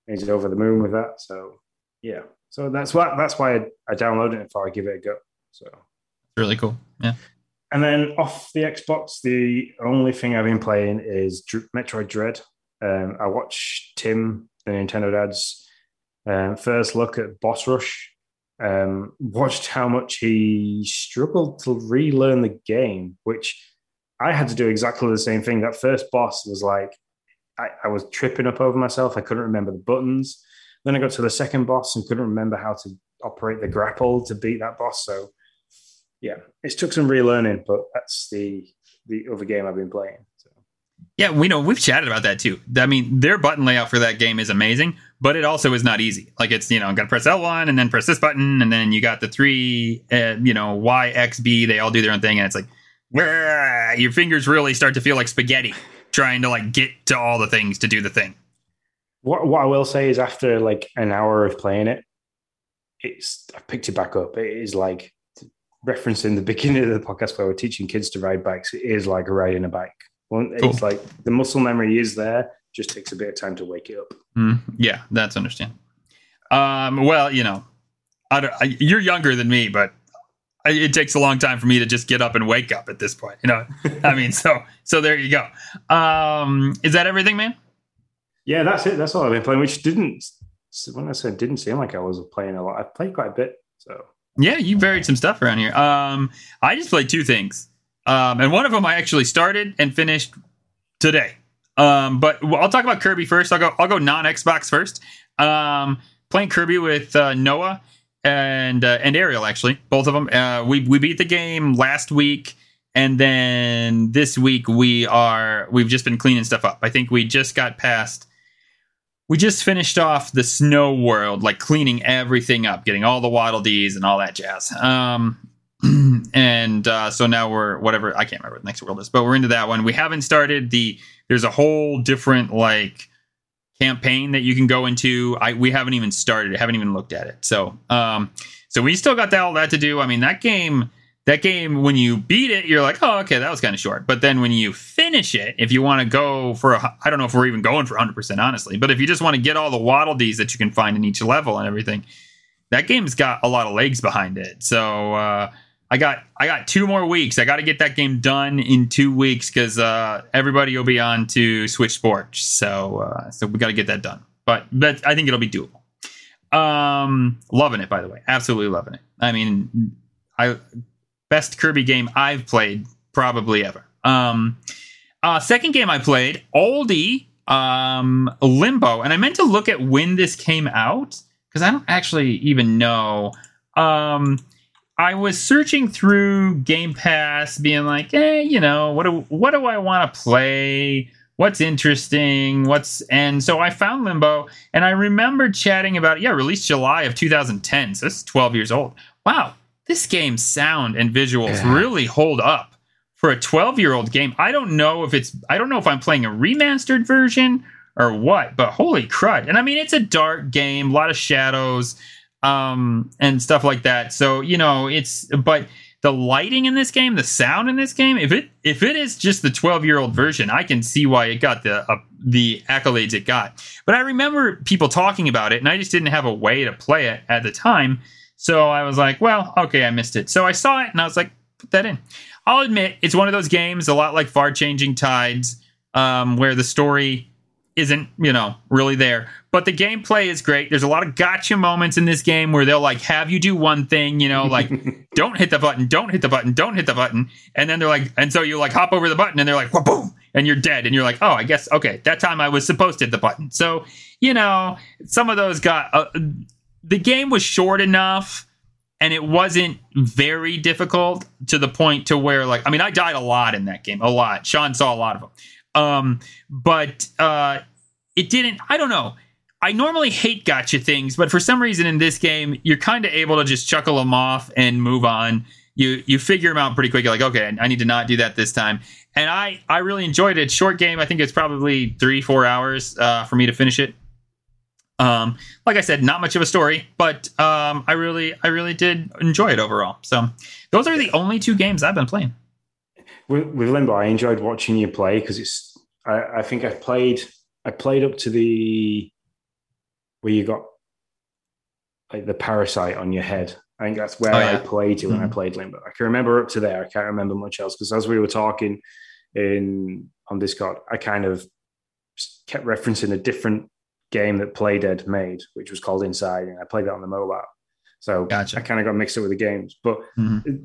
S2: he's over the moon with that. So yeah, so that's why that's why I, I downloaded it before I give it a go. So
S1: really cool. Yeah.
S2: And then off the Xbox, the only thing I've been playing is Metroid Dread. Um, I watched Tim, the Nintendo Dad's um, first look at Boss Rush. Um, watched how much he struggled to relearn the game, which I had to do exactly the same thing. That first boss was like I, I was tripping up over myself. I couldn't remember the buttons. Then I got to the second boss and couldn't remember how to operate the grapple to beat that boss. So yeah, it took some relearning, but that's the the other game I've been playing. So.
S1: Yeah, we know we've chatted about that too. I mean, their button layout for that game is amazing, but it also is not easy. Like it's you know, got to press L1 and then press this button, and then you got the three, uh, you know, Y, X, B. They all do their own thing, and it's like your fingers really start to feel like spaghetti trying to like get to all the things to do the thing.
S2: What what I will say is after like an hour of playing it, it's I picked it back up. It is like referencing the beginning of the podcast where we're teaching kids to ride bikes. It is like riding a bike. It's cool. like the muscle memory is there, just takes a bit of time to wake it up.
S1: Mm, yeah, that's understandable. Um, well, you know, I I, you're younger than me, but it takes a long time for me to just get up and wake up at this point. You know, I mean, so so there you go. Um, is that everything, man?
S2: Yeah, that's it. That's all I've been playing. Which didn't when I said didn't seem like I was playing a lot. I played quite a bit. So
S1: yeah, you varied some stuff around here. Um, I just played two things, um, and one of them I actually started and finished today. Um, but I'll talk about Kirby first. I'll go. I'll go non Xbox first. Um, playing Kirby with uh, Noah and uh, and Ariel actually, both of them. Uh, we we beat the game last week, and then this week we are we've just been cleaning stuff up. I think we just got past. We just finished off the snow world, like cleaning everything up, getting all the waddle dees and all that jazz. Um, and uh, so now we're whatever I can't remember what the next world is, but we're into that one. We haven't started the. There's a whole different like campaign that you can go into. I we haven't even started. haven't even looked at it. So um, so we still got that, all that to do. I mean, that game, that game, when you beat it, you're like, oh, okay, that was kind of short. But then when you finish it, if you want to go for, a, I don't know if we're even going for 100 percent honestly, but if you just want to get all the waddle dees that you can find in each level and everything, that game's got a lot of legs behind it. So. uh I got I got two more weeks. I got to get that game done in two weeks because uh, everybody will be on to Switch Sports. So uh, so we got to get that done. But but I think it'll be doable. Um, loving it by the way, absolutely loving it. I mean, I best Kirby game I've played probably ever. Um, uh, second game I played, oldie, um, Limbo, and I meant to look at when this came out because I don't actually even know. Um, I was searching through Game Pass, being like, hey, you know, what do what do I want to play? What's interesting? What's and so I found Limbo, and I remember chatting about it. Yeah, released July of 2010, so it's 12 years old. Wow, this game's sound and visuals yeah. really hold up for a 12 year old game. I don't know if it's I don't know if I'm playing a remastered version or what, but holy crud! And I mean, it's a dark game, a lot of shadows um, and stuff like that. So you know, it's but the lighting in this game, the sound in this game, if it if it is just the 12 year old version, I can see why it got the uh, the accolades it got. But I remember people talking about it, and I just didn't have a way to play it at the time. So I was like, well, okay, I missed it. So I saw it, and I was like, put that in. I'll admit, it's one of those games, a lot like Far Changing Tides, um, where the story isn't, you know, really there. But the gameplay is great. There's a lot of gotcha moments in this game where they'll like have you do one thing, you know, like don't hit the button, don't hit the button, don't hit the button. And then they're like, and so you like hop over the button and they're like, boom, and you're dead. And you're like, oh, I guess, okay, that time I was supposed to hit the button. So, you know, some of those got, uh, the game was short enough and it wasn't very difficult to the point to where like, I mean, I died a lot in that game, a lot. Sean saw a lot of them. Um, but uh, it didn't. I don't know. I normally hate gotcha things, but for some reason in this game, you're kind of able to just chuckle them off and move on. You you figure them out pretty quick. You're like, okay, I need to not do that this time. And I I really enjoyed it. Short game. I think it's probably three four hours uh, for me to finish it. Um, like I said, not much of a story, but um, I really I really did enjoy it overall. So those are the only two games I've been playing
S2: with, with Limbo, I enjoyed watching you play because it's. I, I think I played. I played up to the where you got like the parasite on your head. I think that's where oh, yeah. I played to when mm-hmm. I played Limbo. I can remember up to there. I can't remember much else because as we were talking in on Discord, I kind of kept referencing a different game that Playdead made, which was called Inside, and I played that on the mobile. So gotcha. I kind of got mixed up with the games. But mm-hmm.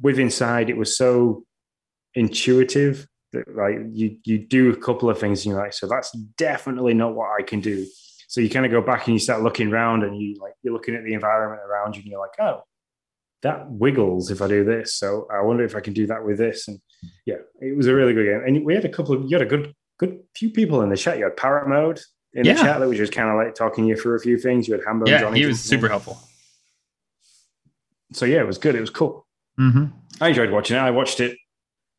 S2: with Inside, it was so intuitive that like you you do a couple of things and you're like, so that's definitely not what I can do. So you kind of go back and you start looking around and you like you're looking at the environment around you and you're like, oh, that wiggles if I do this. So I wonder if I can do that with this. And yeah, it was a really good game. And we had a couple of you had a good good few people in the chat. You had Parrot Mode in
S1: Yeah.
S2: the chat that was just kind of like talking you through a few things. You had Hambo
S1: Yeah,
S2: Johnny.
S1: he was super helpful.
S2: So yeah, it was good. It was cool.
S1: hmm
S2: I enjoyed watching it. I watched it.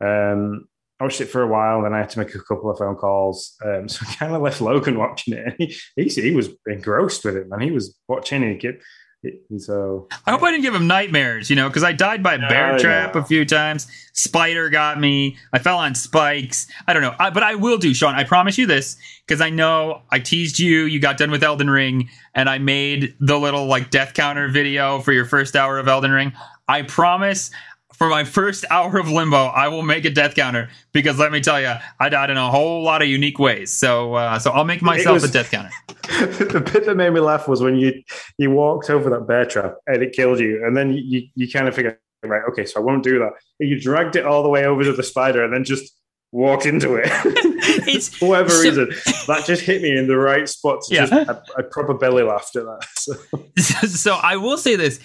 S2: Um, I watched it for a while, then I had to make a couple of phone calls. Um, so I kind of left Logan watching it. And he, he, he was engrossed with it, man. He was watching it. Get, so
S1: I hope I didn't give him nightmares, you know, because I died by a bear
S2: No,
S1: trap
S2: no.
S1: a few times. Spider got me. I fell on spikes. I don't know, I, but I will do, Sean. I promise you this because I know I teased you. You got done with Elden Ring, and I made the little like death counter video for your first hour of Elden Ring. I promise. For my first hour of limbo, I will make a death counter because let me tell you, I died in a whole lot of unique ways. So, uh, so I'll make myself
S2: was-
S1: a death counter.
S2: the bit that made me laugh was when you you walked over that bear trap and it killed you, and then you you, you kind of figured, right, okay, so I won't do that. And you dragged it all the way over to the spider and then just walked into it. For whatever
S1: so-
S2: reason, that just hit me in the right spot. To
S1: Yeah.
S2: just, I, I proper belly laughed at that. So.
S1: so I will say this: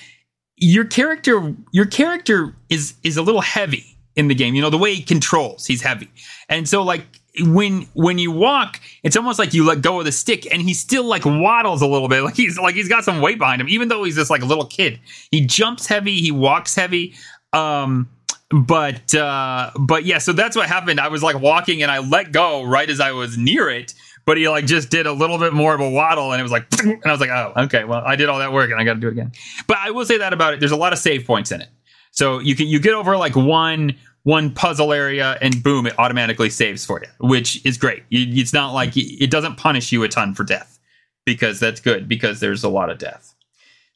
S1: your character, your character is is a little heavy in the game. You know the way he controls, he's heavy, and so like when when you walk, it's almost like you let go of the stick, and he still like waddles a little bit, like he's like he's got some weight behind him, even though he's just like a little kid. He jumps heavy, he walks heavy. Um, but uh but yeah so that's what happened i was like walking and i let go right as i was near it but he like just did a little bit more of a waddle and it was like and i was like oh okay well i did all that work and i gotta do it again but i will say that about it there's a lot of save points in it so you can you get over like one one puzzle area and boom it automatically saves for you which is great it's not like it doesn't punish you a ton for death because that's good because there's a lot of death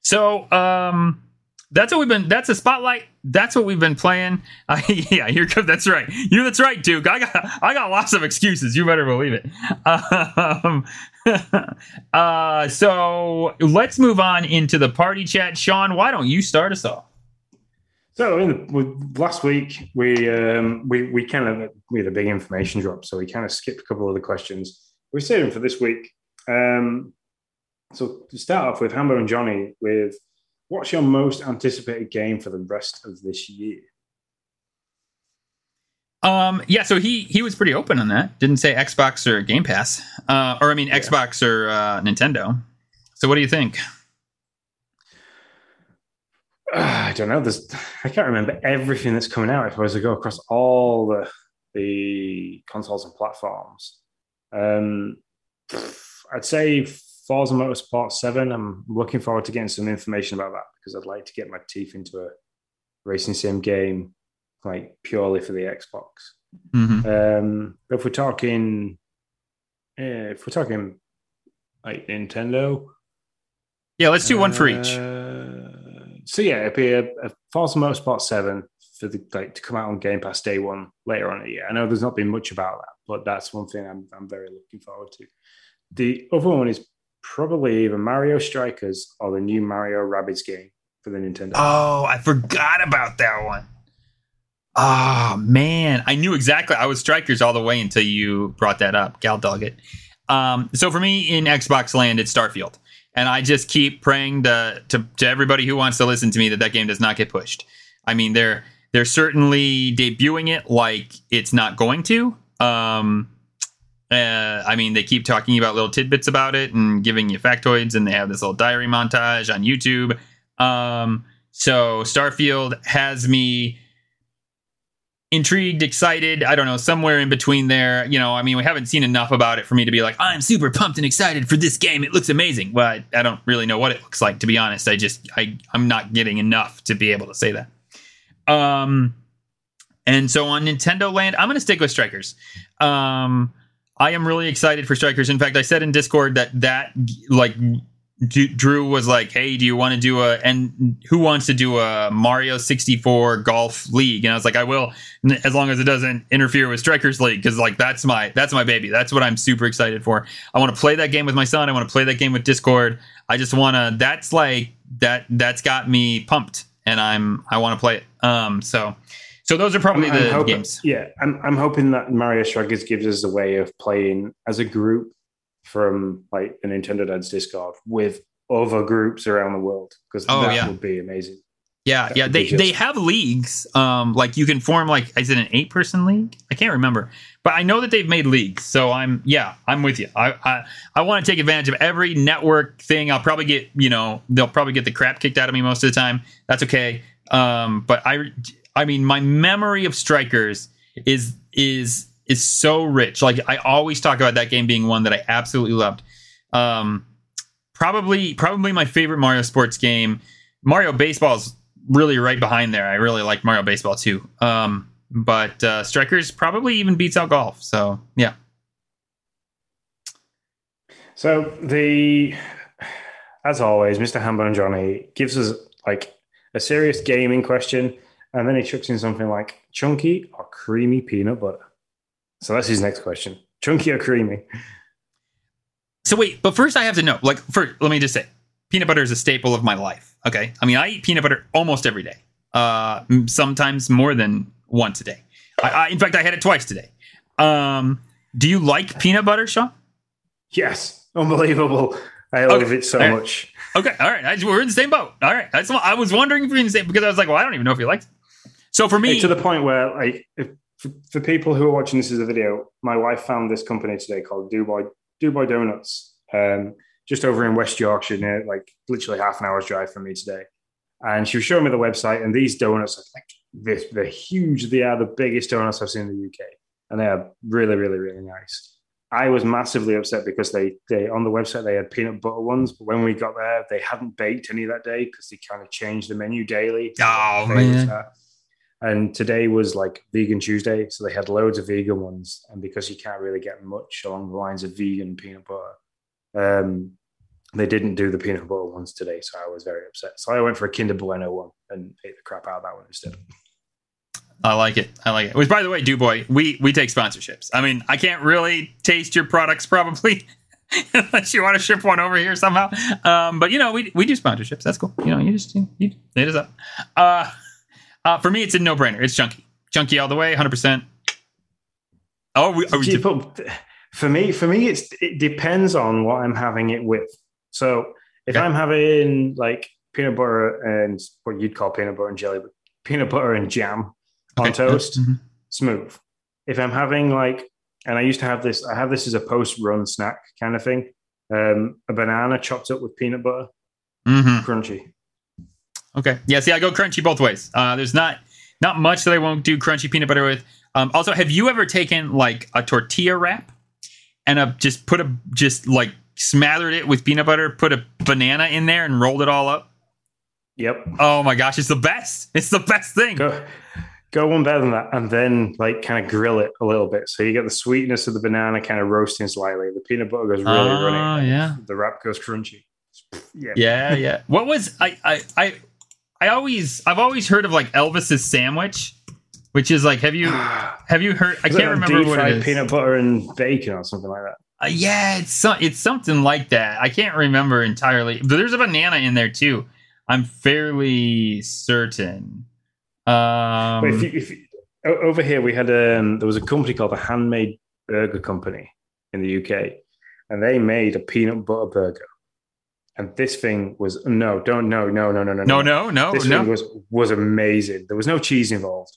S1: so um that's what we've been. That's a spotlight. That's what we've been playing. Uh, yeah, here comes. That's right. You. That's right, Duke. I got. I got lots of excuses. You better believe it. Um, uh, so let's move on into the party chat. Sean, why don't you start us off?
S2: So the, with- last week we um, we we kind of we had a big information drop, so we kind of skipped a couple of the questions. We're saving for this week. Um, so to start off with Hambo and Johnny, with what's your most anticipated game for the rest of this year?
S1: Um, yeah, so he he was pretty open on that. Didn't say Xbox or Game Pass, uh, or I mean Xbox or uh, Nintendo. So what do you think?
S2: Uh, I don't know. There's I can't remember everything that's coming out. If I was to go across all the the consoles and platforms, um, I'd say Forza Motorsport Seven. I'm looking forward to getting some information about that because I'd like to get my teeth into a racing sim game, like purely for the Xbox.
S1: Mhm.
S2: Um, but if we're talking, eh, if we're talking like Nintendo,
S1: Yeah, let's do one for each.
S2: uh, so yeah, it'd be a, a Forza Motorsport Seven for the like to come out on Game Pass day one later on in the year. I know there's not been much about that, but that's one thing I'm I'm very looking forward to. The other one is probably either Mario Strikers or the new Mario Rabbids game for the Nintendo.
S1: Oh, I forgot about that one. Oh man, I knew exactly. I was strikers all the way until you brought that up. Gal it. Um, so for me in Xbox land, it's Starfield, and I just keep praying to, to to everybody who wants to listen to me that that game does not get pushed. I mean, they're they're certainly debuting it like it's not going to. Um, uh, I mean, they keep talking about little tidbits about it and giving you factoids, and they have this little diary montage on YouTube. Um, so Starfield has me intrigued, excited. I don't know, somewhere in between there. You know, I mean, we haven't seen enough about it for me to be like, I'm super pumped and excited for this game. It looks amazing. Well, I, I don't really know what it looks like, to be honest. I just, I, I'm not getting enough to be able to say that. Um, and so on Nintendo Land, I'm going to stick with Strikers. Um, I am really excited for Strikers. In fact, I said in Discord that that like D- Drew was like, "Hey, do you want to do a and who wants to do a Mario 64 golf league?" And I was like, "I will, as long as it doesn't interfere with Strikers League, because like that's my that's my baby. That's what I'm super excited for. I want to play that game with my son. I want to play that game with Discord. I just want to. That's like that. That's got me pumped, and I'm I want to play it. Um, so so those are probably
S2: I'm- I'm
S1: the
S2: hoping-
S1: games.
S2: Yeah, I'm, I'm hoping that Mario Strikers gives us a way of playing as a group from like the Nintendo Dads Discord with other groups around the world because
S1: Oh,
S2: that
S1: yeah.
S2: would be amazing.
S1: Yeah, yeah. They they have leagues. Um, like you can form like is it an eight person league? I can't remember, but I know that they've made leagues. So I'm yeah, I'm with you. I I, I want to take advantage of every network thing. I'll probably get you know they'll probably get the crap kicked out of me most of the time. That's okay. Um, but I I mean my memory of strikers is is is so rich. Like I always talk about that game being one that I absolutely loved. Um, probably probably my favorite Mario sports game. Mario Baseball is really right behind there. I really like Mario Baseball too. Um, but uh, Strikers probably even beats out golf. So yeah.
S2: So the, as always, Mr. Hambo and Johnny gives us like a serious gaming question, and then he chucks in something like chunky or creamy peanut butter. So that's his next question: chunky or creamy?
S1: So wait, but first I have to know. Like, first, let me just say, peanut butter is a staple of my life. Okay, I mean, I eat peanut butter almost every day. Uh, sometimes more than once a day. I, I, in fact, I had it twice today. Um, do you like peanut butter, Sean?
S2: Yes, unbelievable. I love okay. it so
S1: right.
S2: much.
S1: Okay, all right. I, we're in the same boat. All right. That's I was wondering if you're in the same because I was like, well, I don't even know if he likes. It. So for me,
S2: to the point where like if, for, for, people who are watching this as a video, my wife found this company today called Dubai Dubai Donuts, um, just over in West Yorkshire, near like literally half an hour's drive from me today. And she was showing me the website, and these donuts are like this, they're huge. They are the biggest donuts I've seen in the UK, and they are really, really, really nice. I was massively upset because they they on the website they had peanut butter ones, but when we got there, they hadn't baked any that day because they kind of changed the menu daily.
S1: Oh man!
S2: And today was like vegan Tuesday, so they had loads of vegan ones. And because you can't really get much along the lines of vegan peanut butter, um, they didn't do the peanut butter ones today. So I was very upset. So I went for a Kinder Bueno one and ate the crap out of that one instead.
S1: I like it. I like it. Which, by the way, Duboy, we we take sponsorships. I mean, I can't really taste your products probably unless you want to ship one over here somehow. Um, but you know, we we do sponsorships. That's cool. You know, you just you, you us up. Uh, uh, for me, it's a no brainer. It's chunky, chunky all the way, hundred percent. Oh, we,
S2: we
S1: de-
S2: for me, for me, it's it depends on what I'm having it with. So if okay. I'm having like peanut butter and what you'd call peanut butter and jelly, but peanut butter and jam on okay. toast, mm-hmm. smooth. If I'm having like, and I used to have this, I have this as a post-run snack kind of thing. Um, a banana chopped up with peanut butter,
S1: mm-hmm.
S2: crunchy.
S1: Okay, yeah. See, I go crunchy both ways. Uh, there's not not much that I won't do crunchy peanut butter with. Um, also, have you ever taken like a tortilla wrap and a, just put a just like smothered it with peanut butter, put a banana in there, and rolled it all up?
S2: Yep.
S1: Oh my gosh, it's the best. It's the best thing.
S2: Go, go one better than that, and then like kind of grill it a little bit. So you get the sweetness of the banana kind of roasting slightly. The peanut butter goes really uh, runny.
S1: Yeah.
S2: The wrap goes crunchy.
S1: Yeah. Yeah. Yeah. what was I? I. I. I always. I've always heard of like Elvis's sandwich. Which is like, have you have you heard? I can't remember what it is.
S2: Peanut butter and bacon or something like that.
S1: Uh, yeah, it's so, it's something like that. I can't remember entirely, but there's a banana in there too. I'm fairly certain. Um,
S2: if you, if you, over here, we had um, there was a company called the Handmade Burger Company in the UK, and they made a peanut butter burger. And this thing was no, don't no, no, no, no, no,
S1: no, no, no.
S2: This
S1: no.
S2: thing was was amazing. There was no cheese involved,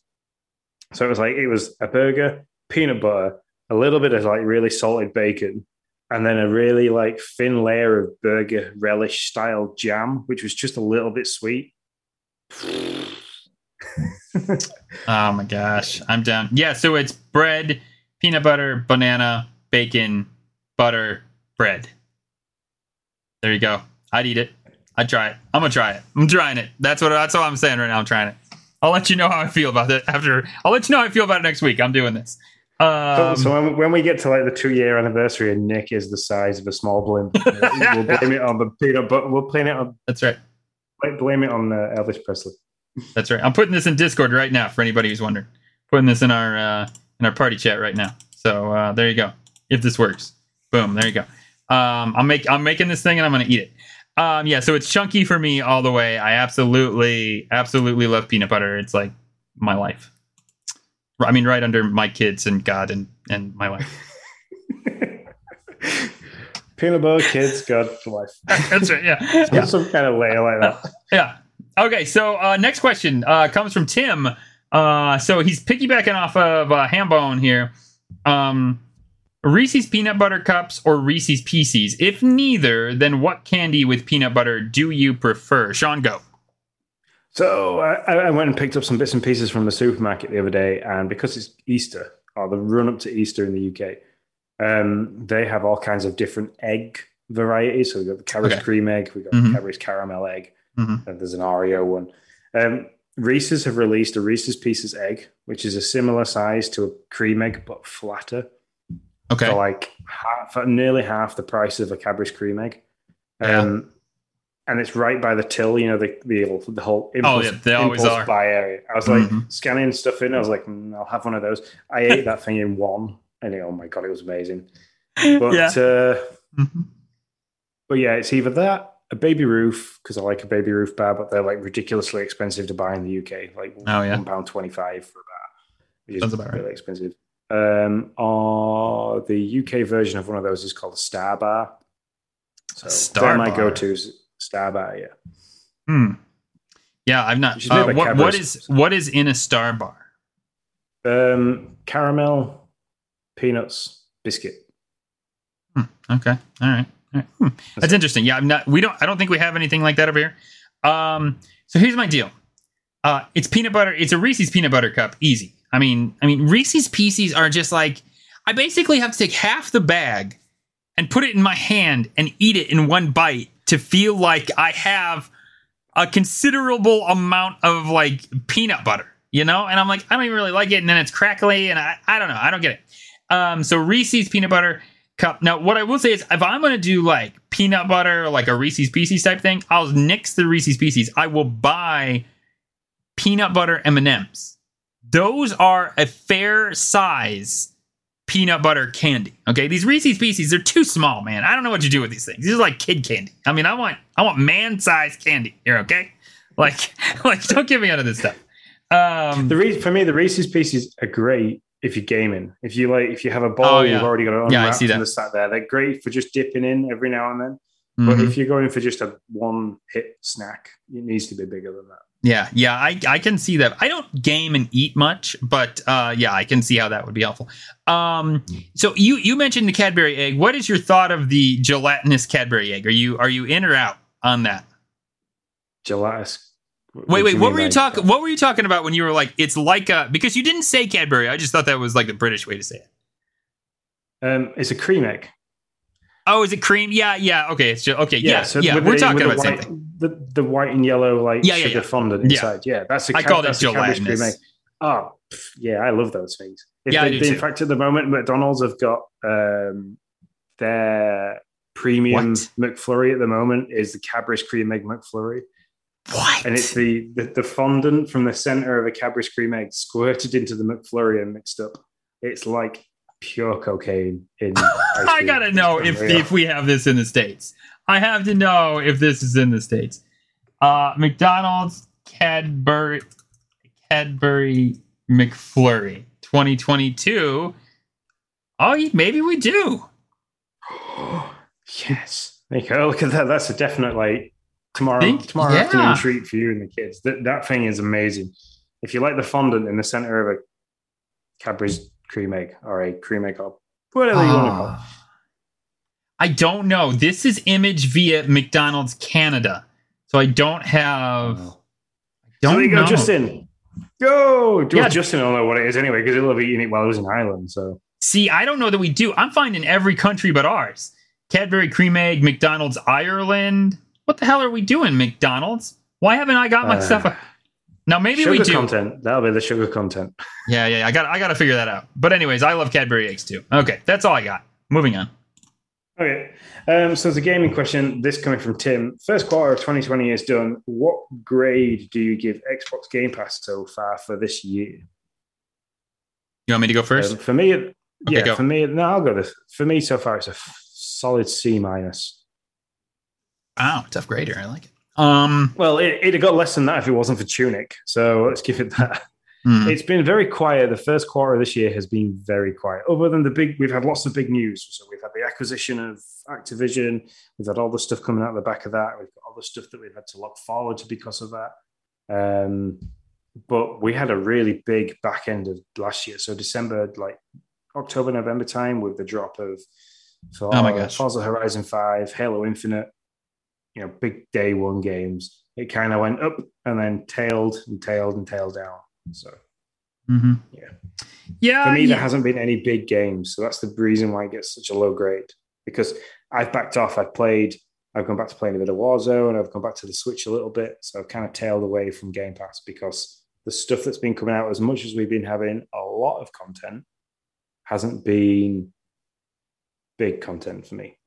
S2: so it was like it was a burger, peanut butter, a little bit of like really salted bacon, and then a really like thin layer of burger relish style jam, which was just a little bit sweet.
S1: oh my gosh, I'm down. Yeah, so it's bread, peanut butter, banana, bacon, butter, bread. There you go. I'd eat it. I'd try it. I'm gonna try it. I'm trying it. That's what that's all I'm saying right now. I'm trying it. I'll let you know how I feel about it after. I'll let you know how I feel about it next week. I'm doing this. Um,
S2: so, so when, when, we get to like the two year anniversary and Nick is the size of a small blimp, we'll blame it on the peanut butter. We'll blame it on.
S1: That's right.
S2: Blame it on uh, Elvis Presley.
S1: That's right. I'm putting this in Discord right now for anybody who's wondering. Putting this in our uh, in our party chat right now. So uh, there you go. If this works, boom. There you go. Um, I'm make I'm making this thing and I'm gonna eat it. Um, yeah. So it's chunky for me all the way. I absolutely absolutely love peanut butter. It's like my life. I mean, right under my kids and God and and my wife.
S2: peanut butter, kids, God for life.
S1: That's right. Yeah. yeah.
S2: Some kind of layer like that.
S1: yeah. Okay, so uh, next question uh, comes from Tim. Uh, so he's piggybacking off of uh, Hambone here. Um, Reese's peanut butter cups or Reese's Pieces? If neither, then what candy with peanut butter do you prefer? Sean, go.
S2: So I, I went and picked up some bits and pieces from the supermarket the other day, and because it's Easter or the run up to Easter in the UK, um, they have all kinds of different egg varieties. So we've got the Cadbury's
S1: Okay.
S2: cream egg, we've got the Cadbury's caramel egg,
S1: Mhm.
S2: and there's an Oreo one. Um, Reese's have released a Reese's Pieces egg, which is a similar size to a cream egg but flatter,
S1: Okay.
S2: for like half, for nearly half the price of a Cadbury's cream egg.
S1: Yeah.
S2: Um, and it's right by the till, you know, the the, the whole
S1: Oh, yeah, they always
S2: impulse
S1: are.
S2: buy area. I was like
S1: Mhm.
S2: scanning stuff in. I was like, mm, I'll have one of those. I ate that thing in one, and it, oh my god, it was amazing. But
S1: yeah.
S2: uh,
S1: Mhm.
S2: but yeah, it's either that, a Baby Ruth, because I like a Baby Ruth bar, but they're like ridiculously expensive to buy in the UK, like
S1: Oh, yeah.
S2: one pound twenty five for a bar, which
S1: Sounds
S2: is
S1: about right.
S2: really expensive. Um, or the UK version of one of those is called Star Bar. So
S1: Star
S2: they're my go-tos. Star Bar, yeah.
S1: Hmm. Yeah, I've not.
S2: Which is made
S1: Uh, what, what is what is in a Star Bar?
S2: Um, caramel, peanuts, biscuit.
S1: Okay. All right. All right. Hmm. That's interesting. Yeah, I'm not. We don't. I don't think we have anything like that over here. Um. So here's my deal. Uh, it's peanut butter. It's a Reese's peanut butter cup. Easy. I mean, I mean, Reese's Pieces are just like I basically have to take half the bag and put it in my hand and eat it in one bite to feel like I have a considerable amount of like peanut butter, you know? And I'm like, I don't even really like it. And then it's crackly and I, I don't know. I don't get it. Um, so Reese's peanut butter cup. Now, what I will say is if I'm to do like peanut butter, like a Reese's Pieces type thing, I'll nix the Reese's Pieces. I will buy peanut butter M&Ms. Those are a fair size peanut butter candy. Okay, these Reese's Pieces they're too small, man. I don't know what to do with these things. These are like kid candy. I mean, I want I want man sized candy here. Okay, like like don't get me out of this stuff. Um,
S2: The Re- for me, the Reese's Pieces are great if you're gaming. If you like, if you have a bowl,
S1: Oh, yeah.
S2: you've already got it
S1: Yeah, I see that.
S2: and they're sat there. They're great for just dipping in every now and then. But
S1: mhm.
S2: if you're going for just a one hit snack, it needs to be bigger than that.
S1: Yeah, yeah, I, I can see that. I don't game and eat much, but uh, yeah, I can see how that would be helpful. Um, so you you mentioned the Cadbury egg. What is your thought of the gelatinous Cadbury egg? Are you are you in or out on that?
S2: Gelatinous.
S1: Wait, wait, what were you talking? What were you talking about when you were like, it's like a because you didn't say Cadbury. I just thought that was like the British way to say it.
S2: Um, it's a cream egg.
S1: Oh, is it cream? Yeah, yeah. Okay, it's just okay. Yeah, yeah.
S2: so with
S1: we're
S2: the-
S1: talking about
S2: the
S1: the
S2: white,
S1: thing.
S2: The, the white and yellow like
S1: Yeah, yeah,
S2: sugar
S1: yeah.
S2: fondant inside. Yeah, that's a
S1: I
S2: Cad-
S1: called it
S2: that's a Cadbury's
S1: gelatinous.
S2: cream egg. Oh, yeah, I love those things. If
S1: Yeah,
S2: they,
S1: do
S2: in fact, at the moment, McDonald's have got um, their premium
S1: What?
S2: McFlurry at the moment is the Cadbury's cream egg McFlurry.
S1: What?
S2: And it's the, the, the fondant from the center of a Cadbury's cream egg squirted into the McFlurry and mixed up. It's like pure cocaine in.
S1: I gotta know if if we have this in the states. I have to know if this is in the states. Uh, McDonald's Cadbury Cadbury McFlurry 2022. Oh, maybe we do.
S2: yes. You go. Look at that. That's a definite like tomorrow
S1: Think-
S2: tomorrow
S1: yeah.
S2: afternoon treat for you and the kids. That that thing is amazing. If you like the fondant in the center of a Cadbury's cream egg or a cream egg or whatever you want to call it.
S1: Ah. I don't know. This is image via McDonald's Canada, so I don't have.
S2: So
S1: Don't
S2: there you go,
S1: know.
S2: Justin. Go. Well,
S1: Yeah.
S2: Justin will know what it is anyway because he'll have eaten it while he was in Ireland. So
S1: See, I don't know that we do. I'm finding every country but ours. Cadbury cream egg, McDonald's Ireland. What the hell are we doing, McDonald's? Why haven't I got my
S2: Uh,
S1: stuff? Now maybe
S2: sugar
S1: we do.
S2: content. That'll be the sugar content.
S1: Yeah, yeah, yeah. I got I got to figure that out. But anyways, I love Cadbury eggs too. Okay, that's all I got. Moving on.
S2: Okay. Um, so the gaming question, this coming from Tim. First quarter of 2020 is done. What grade do you give Xbox Game Pass so far for this year?
S1: You want me to go first?
S2: Um, for me, it-
S1: Okay,
S2: yeah,
S1: go.
S2: for me, no, I'll go this. For me, so far, it's a f- solid C minus.
S1: wow, tough grader. I like it. Um,
S2: Well, it, it'd have got less than that if it wasn't for Tunic. So let's give it that.
S1: hmm.
S2: It's been very quiet. The first quarter of this year has been very quiet. Other than the big, we've had lots of big news. So we've had the acquisition of Activision. We've had all the stuff coming out of the back of that. We've got all the stuff that we've had to look forward to because of that. Um, but we had a really big back end of last year. So December, like October, November time, with the drop of so
S1: Oh my gosh.
S2: Forza Horizon Five, Halo Infinite, you know, big day one games. It kind of went up and then tailed and tailed and tailed down. So
S1: Mm-hmm.
S2: Yeah.
S1: Yeah.
S2: for me,
S1: yeah.
S2: there hasn't been any big games, so that's the reason why it gets such a low grade. Because I've backed off. I've played. I've gone back to playing a bit of Warzone. I've gone back to the Switch a little bit, so I've kind of tailed away from Game Pass because the stuff that's been coming out, as much as we've been having a lot of content, hasn't been big content for me.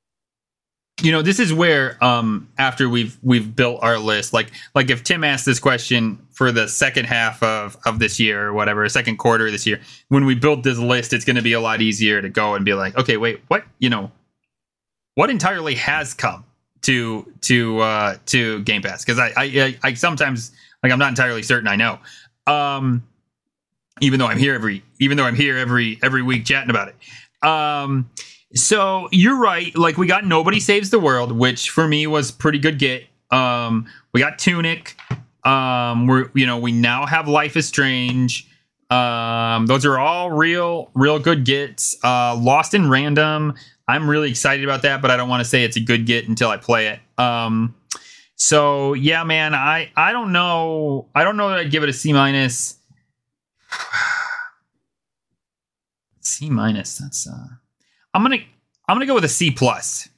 S1: You know this is where um after we've we've built our list like like if tim asked this question for the second half of of this year or whatever second quarter of this year when we build this list it's going to be a lot easier to go and be like okay wait what you know what entirely has come to to uh to game pass? Because I, I i i sometimes like i'm not entirely certain i know. Um even though i'm here every even though i'm here every every week chatting about it. Um so you're right. Like we got Nobody Saves the World, which for me was pretty good get. Um, we got Tunic. Um, we're you know we now have Life is Strange. Um, those are all real, real good gets. Uh, Lost in Random. I'm really excited about that, but I don't want to say it's a good get until I play it. Um, so yeah, man, I I don't know. I don't know that I'd give it a C minus. C minus. That's uh. I'm gonna I'm gonna go with a C plus.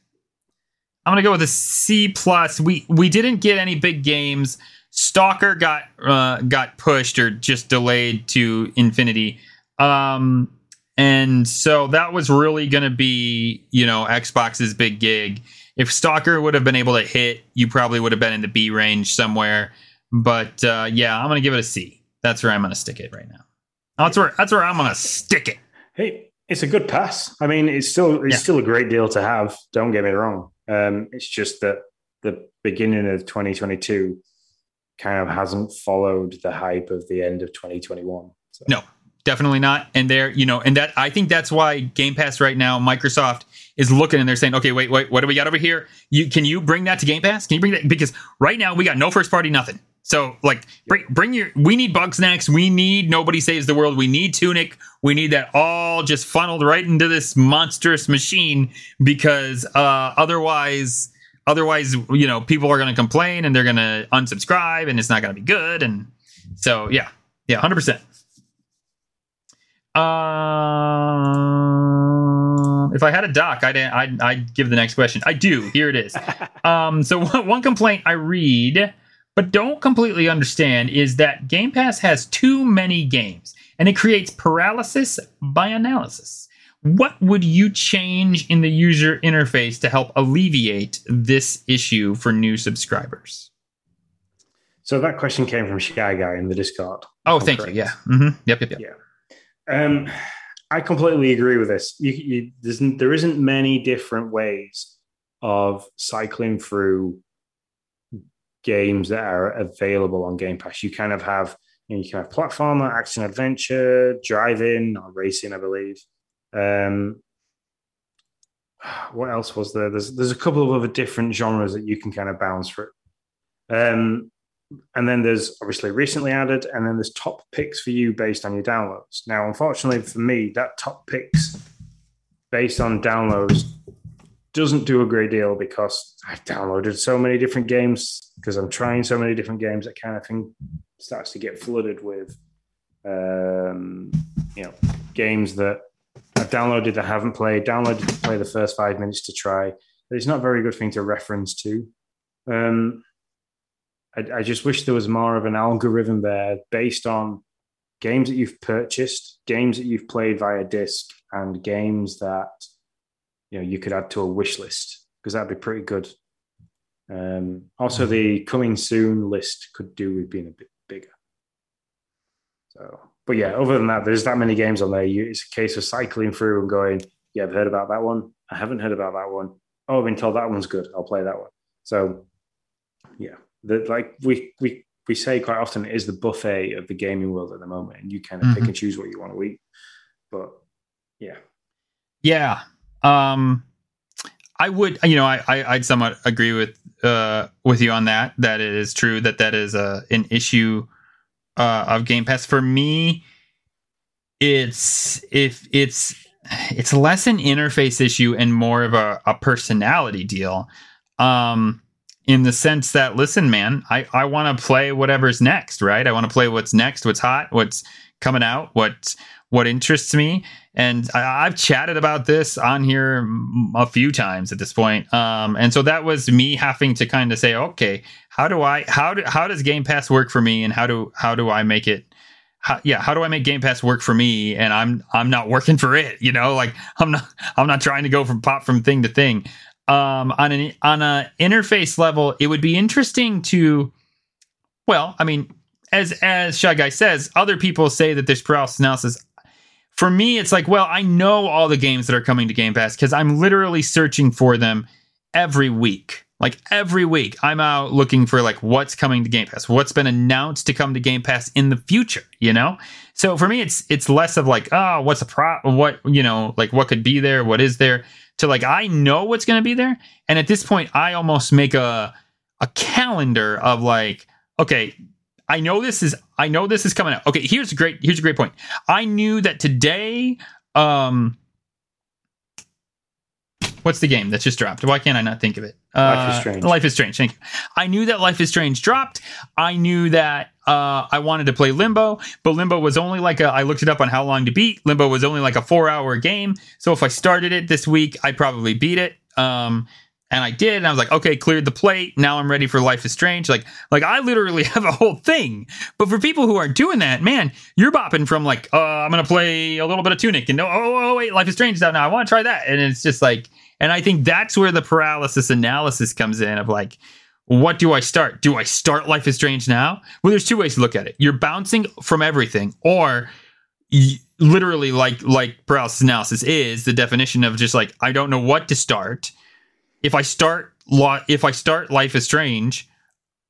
S1: I'm gonna go with a C plus. We we didn't get any big games. Stalker got uh, got pushed or just delayed to infinity. Um, and so that was really gonna be you know Xbox's big gig. If Stalker would have been able to hit, you probably would have been in the B range somewhere. But uh, yeah, I'm gonna give it a C. That's where I'm gonna stick it right now. That's where that's where I'm gonna stick it.
S2: Hey, it's a good pass. I mean, it's still it's
S1: Yeah.
S2: still a great deal to have. Don't get me wrong. Um, it's just that the beginning of 2022 kind of hasn't followed the hype of the end of 2021. So.
S1: No. Definitely not. And there, you know, and that I think that's why Game Pass right now, Microsoft is looking and they're saying, okay, wait, wait, what do we got over here? You can you bring that to Game Pass? Can you bring that? Because right now we got no first party, nothing. So like bring bring your we need Bugsnax, we need nobody saves the world, we need tunic, we need that all just funneled right into this monstrous machine because uh otherwise otherwise, you know, people are gonna complain and they're gonna unsubscribe and it's not gonna be good. And so yeah, yeah, hundred percent. Um, if I had a doc, I'd, I'd I'd give the next question. I do. Here it is. Um, so one complaint I read, but don't completely understand, is that Game Pass has too many games, and it creates paralysis by analysis. What would you change in the user interface to help alleviate this issue for new subscribers?
S2: So that question came from Shy Guy in the Discord.
S1: Oh,
S2: I'm
S1: thank you.
S2: correct.
S1: Yeah. hmm Yep. Yep. Yep.
S2: Yeah. Um, I completely agree with this. You, you, there isn't many different ways of cycling through games that are available on Game Pass. You kind of have you, know, you can have platformer, action adventure, driving, or racing, I believe. Um, what else was there? There's there's a couple of other different genres that you can kind of bounce through. Um, and then there's obviously recently added, and then there's top picks for you based on your downloads. Now, unfortunately for me, that top picks based on downloads doesn't do a great deal because I've downloaded so many different games because I'm trying so many different games that kind of thing starts to get flooded with, um, you know, games that I've downloaded that I haven't played, downloaded to play the first five minutes to try. But it's not a very good thing to reference to. Um, I, I just wish there was more of an algorithm there based on games that you've purchased, games that you've played via disc, and games that you know you could add to a wish list because that'd be pretty good. Um, also, the coming soon list could do with being a bit bigger. So, but yeah, other than that, there's that many games on there. You, it's a case of cycling through and going, "Yeah, I've heard about that one. I haven't heard about that one. Oh, I've been told that one's good. I'll play that one." So, yeah, the, like we we we say quite often, it is the buffet of the gaming world at the moment, and you kind of pick
S1: Mhm.
S2: and choose what you want to eat. But yeah,
S1: Yeah. Um I would, you know, I, I would somewhat agree with uh with you on that. That it is true that that is a an issue uh, of Game Pass for me. It's if it's it's less an interface issue and more of a, a personality deal. Um, in the sense that, listen, man, I, I want to play whatever's next, right? I want to play what's next, what's hot, what's coming out, what what interests me. And I, have chatted about this on here a few times at this point. Um, and so that was me having to kind of say, okay, how do I how do how does Game Pass work for me, and how do how do I make it how, yeah, how do I make Game Pass work for me and I'm I'm not working for it, you know? Like I'm not I'm not trying to go from pop from thing to thing. Um on an on a interface level, it would be interesting to well, I mean, as as Shy Guy says, other people say that there's paralysis analysis. For me, it's like, well, I know all the games that are coming to Game Pass because I'm literally searching for them every week. Like every week, I'm out looking for like what's coming to Game Pass, what's been announced to come to Game Pass in the future. You know, so for me, it's it's less of like, oh, what's a pro, what you know, like what could be there, what is there, to like I know what's going to be there, and at this point, I almost make a a calendar of like, okay, I know this is I know this is coming out. Okay, here's a great here's a great point. I knew that today um What's the game that's just dropped? Why can't I not think of it?
S2: Uh, Life is Strange.
S1: Life is Strange. Thank you. I knew that Life is Strange dropped. I knew that uh, I wanted to play Limbo, but Limbo was only like a. I looked it up on how long to beat. Limbo was only like a four-hour game. So if I started it this week, I'd probably beat it. Um, and I did, and I was like, okay, cleared the plate. Now I'm ready for Life is Strange. Like, like I literally have a whole thing. But for people who aren't doing that, man, you're bopping from like, uh, I'm gonna play a little bit of Tunic, and oh, oh, oh wait, Life is Strange is out now. I want to try that, and it's just like and I think that's where the paralysis analysis comes in of like, what do I start? Do I start Life is Strange now? Well, there's two ways to look at it. You're bouncing from everything, or literally like like paralysis analysis is the definition of just like I don't know what to start. If I start if I start Life is Strange,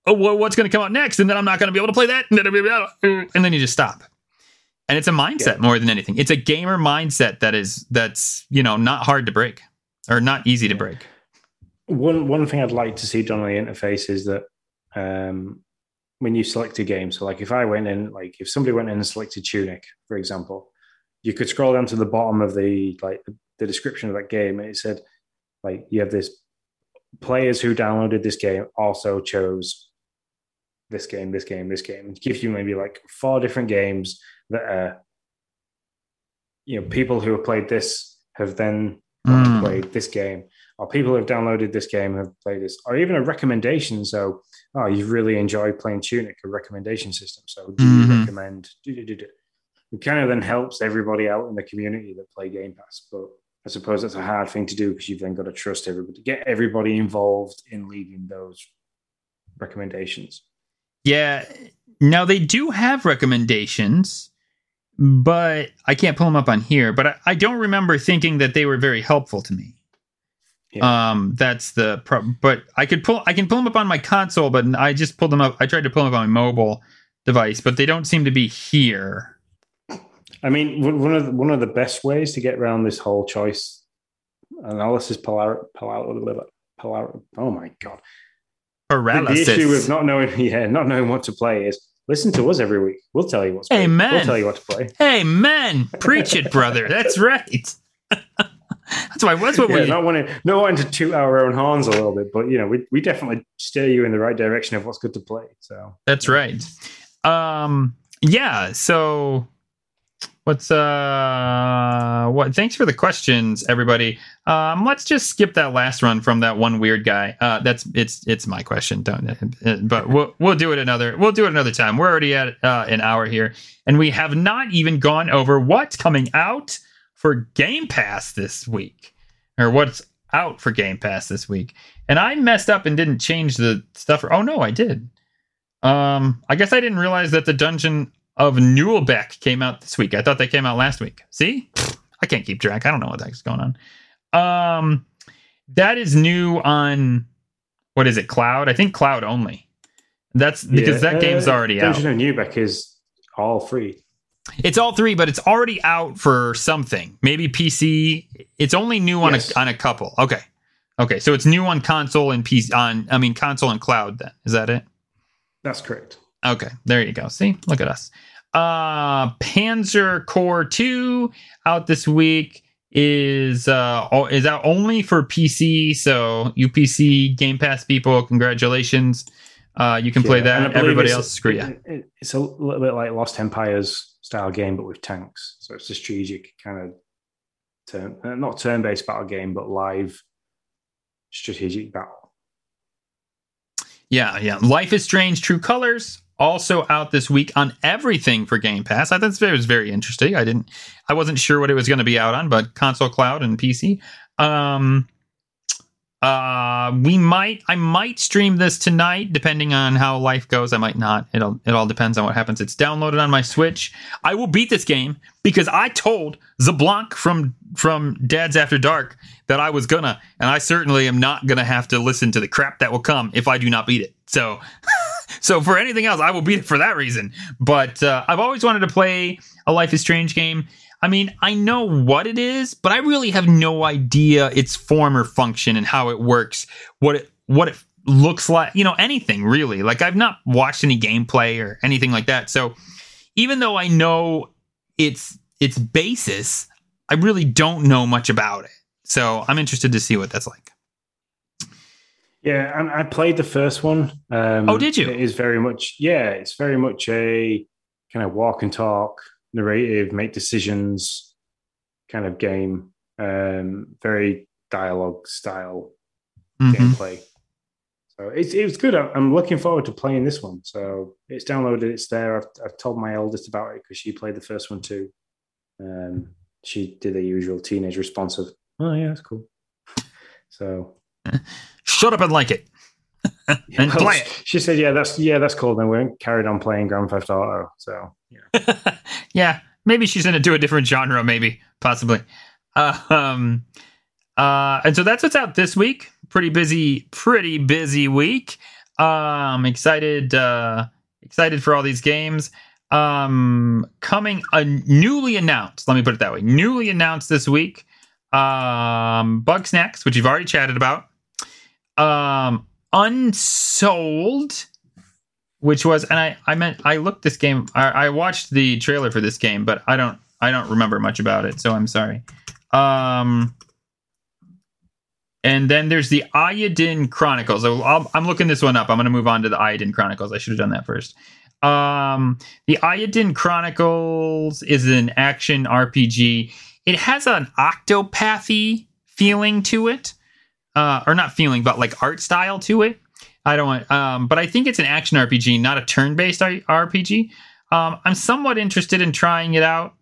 S1: oh, what's going to come out next? And then I'm not going to be able to play that. And then you just stop. And it's a mindset yeah. more than anything. It's a gamer mindset that is that's you know not hard to break or not easy to break.
S2: One one thing I'd like to see done on the interface is that um, when you select a game, so like if I went in, like if somebody went in and selected Tunic, for example, you could scroll down to the bottom of the like the description of that game, and it said like you have this players who downloaded this game also chose this game, this game, this game. It gives you maybe like four different games that are, you know, people who have played this have then mm. played this game, or people who have downloaded this game have played this, or even a recommendation. So, oh, you've really enjoyed playing Tunic, a recommendation system. So, do mm-hmm. you recommend? Do, do, do, do. It kind of then helps everybody out in the community that play Game Pass. But I suppose that's a hard thing to do because you've then got to trust everybody, get everybody involved in leaving those recommendations.
S1: Yeah. Now they do have recommendations but I can't pull them up on here. But I, I don't remember thinking that they were very helpful to me. Yeah. Um, that's the problem. But I could pull, I can pull them up on my console, but I just pulled them up. I tried to pull them up on my mobile device, but they don't seem to be here.
S2: I mean, one of the, one of the best ways to get around this whole choice analysis polar, polar, polar, oh my god,
S1: paralysis.
S2: The, the issue with not knowing, yeah, not knowing what to play is Listen to us every week. We'll tell you what's
S1: Amen.
S2: We'll tell you what to play.
S1: Amen. Preach it, brother. That's right. that's why. That's what yeah, we
S2: not wanting not wanting to toot our own horns a little bit, but you know, we we definitely steer you in the right direction of what's good to play. So
S1: that's right. Um. Yeah. So What's uh what thanks for the questions, everybody. Um let's just skip that last run from that one weird guy. Uh that's it's it's my question, don't uh, but we'll we'll do it another we'll do it another time. We're already at uh, an hour here, and we have not even gone over what's coming out for Game Pass this week. Or what's out for Game Pass this week. And I messed up and didn't change the stuff. oh no, I did. Um, I guess I didn't realize that the dungeon of Naheulbeuk came out this week. I thought they came out last week. See, I can't keep track. I don't know what the heck's going on. Um, that is new on what is it? Cloud? I think Cloud only. That's because yeah, that game's uh, already
S2: out. Dungeon of Naheulbeuk is all free.
S1: It's all three, but it's already out for something. Maybe PC. It's only new on yes. a on a couple. Okay. Okay, so it's new on console and PC on I mean console and cloud then. Is that it?
S2: That's correct.
S1: Okay, there you go. See? Look at us. Uh Panzer Corps 2 out this week is uh is out only for PC, so UPC Game Pass people, congratulations. Uh you can play
S2: Yeah, I
S1: that. Everybody else screw you.
S2: it- It's a little bit like Lost Empires style game, but with tanks. So it's a strategic kind of turn, uh, not turn based battle game, but live strategic battle.
S1: Yeah, yeah. Life is Strange True Colors also out this week on everything for Game Pass. I thought it was very interesting. I didn't I wasn't sure what it was going to be out on, but console, cloud and PC. Um uh we might I might stream this tonight depending on how life goes. I might not. It'll it all depends on what happens. It's downloaded on my Switch. I will beat this game because I told Zablanc from from Dad's After Dark that I was gonna, and I certainly am not gonna have to listen to the crap that will come if I do not beat it. So, so for anything else, I will beat it for that reason. But uh, I've always wanted to play a Life is Strange game. I mean, I know what it is, but I really have no idea its form or function and how it works. What it what it looks like, you know, anything really. Like I've not watched any gameplay or anything like that. So even though I know its its basis, I really don't know much about it. So I'm interested to see what that's like.
S2: Yeah, and I played the first one. Um,
S1: Oh, did you?
S2: It is very much, yeah, it's very much a kind of walk and talk, narrative, make decisions kind of game. Um, very dialogue style
S1: Mhm.
S2: gameplay. So it's it was good. I'm I'm looking forward to playing this one. So it's downloaded. It's there. I've, I've told my eldest about it because she played the first one too. Um, she did the usual teenage response of, "Oh yeah, that's cool." So
S1: Shut up and like it. And
S2: well,
S1: play it.
S2: She said, "Yeah, that's yeah, that's cool." Then we carried on playing Grand Theft Auto. So yeah,
S1: yeah, maybe she's gonna do a different genre, maybe, possibly. Uh, um, uh, and so that's what's out this week. Pretty busy, pretty busy week. Um, excited, uh, excited for all these games. Um, coming, uh, newly announced. Let me put it that way. Newly announced this week. Um, Bugsnax, which you've already chatted about. Um, Unsouled which was and I I meant I looked this game I, I watched the trailer for this game, but I don't I don't remember much about it, so I'm sorry. Um and then there's the Eiyuden Chronicles. So I'll, I'm looking this one up. I'm going to move on to the Eiyuden Chronicles. I should have done that first. Um, the Eiyuden Chronicles is an action RPG. It has an Octopathy feeling to it, uh, or not feeling, but like art style to it. I don't want, um, but I think it's an action RPG, not a turn-based RPG. Um, I'm somewhat interested in trying it out.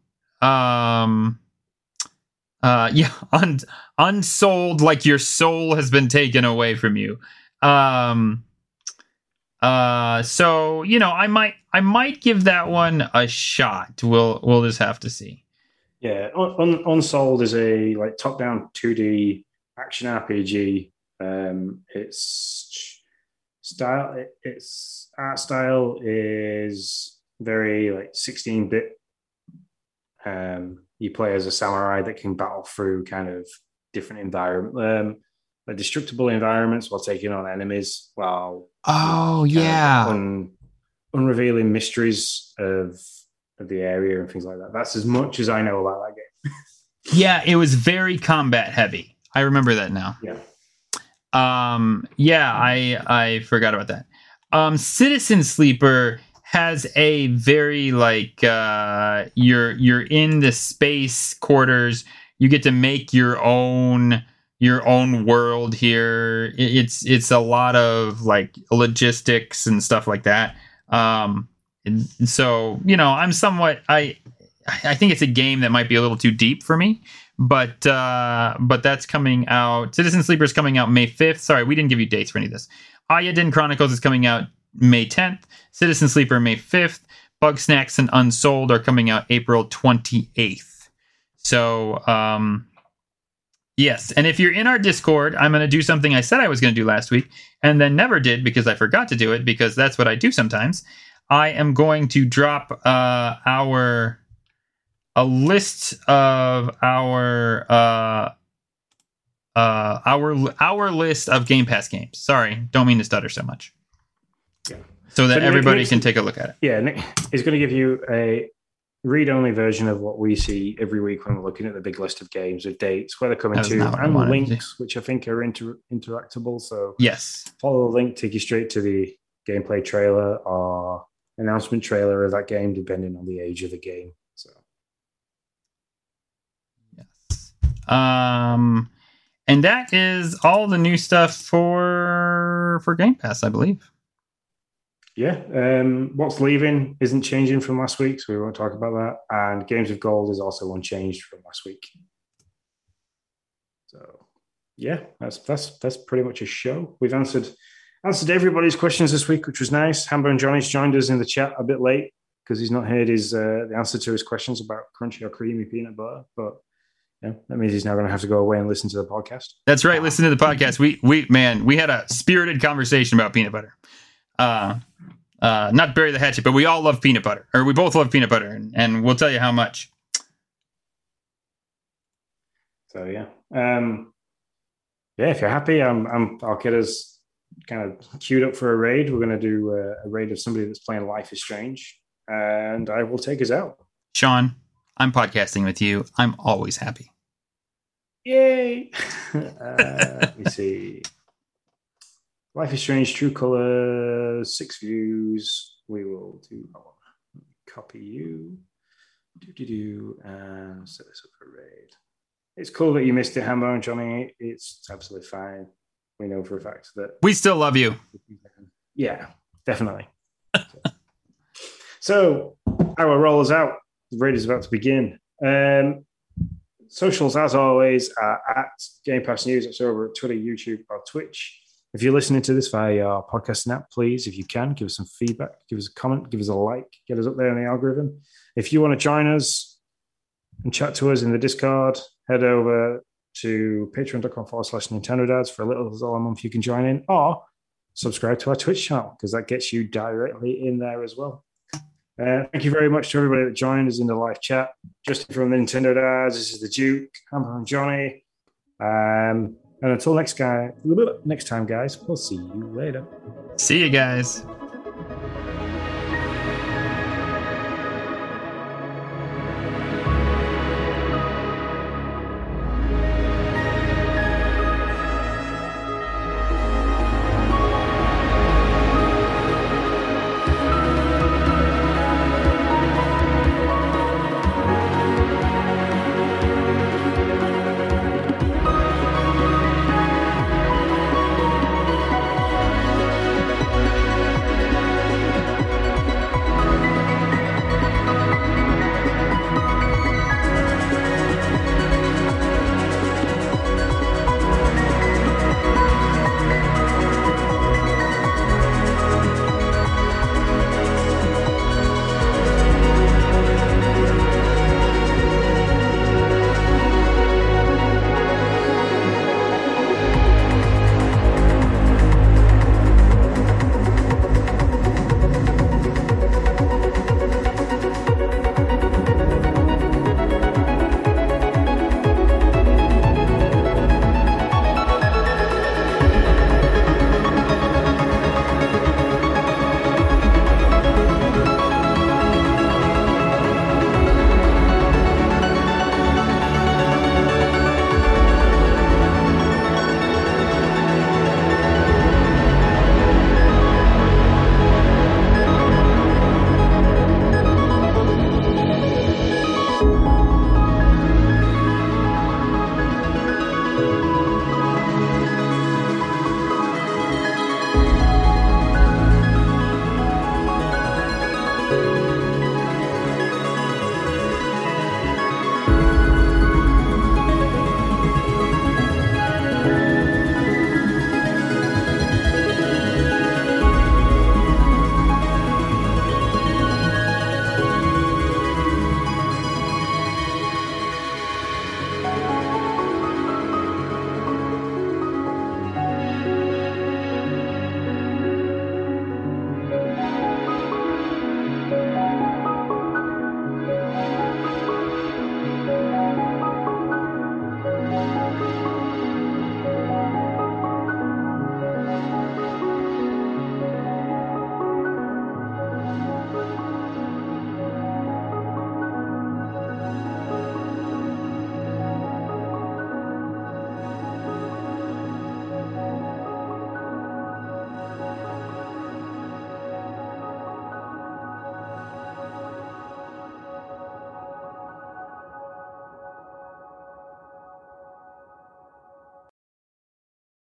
S1: Um, uh, yeah, un- unsouled, like your soul has been taken away from you. Um, uh, so you know, I might, I might give that one a shot. We'll, we'll just have to see.
S2: yeah. Un- Un- Unsouled is a like top-down 2D action RPG. Um, its style, its art style is very like 16-bit. Um, you play as a samurai that can battle through kind of different environment, um, like destructible environments while taking on enemies, while
S1: Oh
S2: yeah, of un, unrevealing mysteries of of the area and things like that. That's as much as I know about that game.
S1: yeah. It was very combat heavy. I remember that now.
S2: Yeah.
S1: Um, yeah, I I forgot about that. Um, Citizen Sleeper has a very like uh, you're you're in the space quarters. You get to make your own your own world here. It's it's a lot of like logistics and stuff like that. Um, and so you know, I'm somewhat I I think it's a game that might be a little too deep for me but uh but that's coming out citizen sleeper is coming out may 5th sorry we didn't give you dates for any of this. Eiyuden chronicles is coming out may 10th citizen sleeper may 5th Bugsnax and Unsouled are coming out april 28th so um yes and if you're in our discord i'm going to do something i said i was going to do last week and then never did because i forgot to do it because that's what i do sometimes. I am going to drop uh our a list of our uh uh, our our list of Game Pass games. Sorry, don't mean to stutter so much.
S2: Yeah.
S1: So that
S2: So
S1: everybody can take a look at it.
S2: Yeah, Nick is going to give you a read-only version of what we see every week when we're looking at the big list of games with dates, where they're coming to,
S1: not what I
S2: and
S1: to
S2: links, which I think are inter- interactable. So
S1: Yes.
S2: follow the link, take you straight to the gameplay trailer or announcement trailer of that game, depending on the age of the game. So
S1: Yes. Um, and that is all the new stuff for for Game Pass, I believe.
S2: yeah, um, what's leaving isn't changing from last week, so we won't talk about that. And Games of Gold is also unchanged from last week. So yeah, that's that's that's pretty much a show. We've answered answered everybody's questions this week, which was nice. Hamber and Johnny's joined us in the chat a bit late because he's not heard his uh, the answer to his questions about crunchy or creamy peanut butter. But yeah, that means he's now going to have to go away and listen to the podcast.
S1: That's right. Listen to the podcast. We we man, we had a spirited conversation about peanut butter. Uh, uh, not bury the hatchet, but we all love peanut butter, or we both love peanut butter, and, and we'll tell you how much.
S2: So yeah, um, yeah. If you're happy, I'm, I'm I'll get us kind of queued up for a raid. We're going to do uh, a raid of somebody that's playing Life is Strange, and I will take us out.
S1: Sean, I'm podcasting with you. I'm always happy.
S2: Yay! uh, let me see. Life is Strange, True Colors, six views. We will do. Copy you. Do do do, and set this up for raid. It's cool that you missed it, Hambo and Johnny. It's absolutely fine. We know for a fact that
S1: We still love you.
S2: yeah, definitely. so our roll is out. The raid is about to begin. Um, socials, as always, are at Game Pass News. It's over at Twitter, YouTube, or Twitch. If you're listening to this via your podcast app, please, if you can, give us some feedback, give us a comment, give us a like, get us up there in the algorithm. If you want to join us and chat to us in the Discord, head over to patreon.com forward slash Nintendo Dads for a little as a month you can join in, or subscribe to our Twitch channel because that gets you directly in there as well. Uh, thank you very much to everybody that joined us in the live chat. Justin from Nintendo Dads, this is the Duke, Hammer and Johnny. Um, and until next guy, next time, guys, we'll see you later.
S1: See you guys.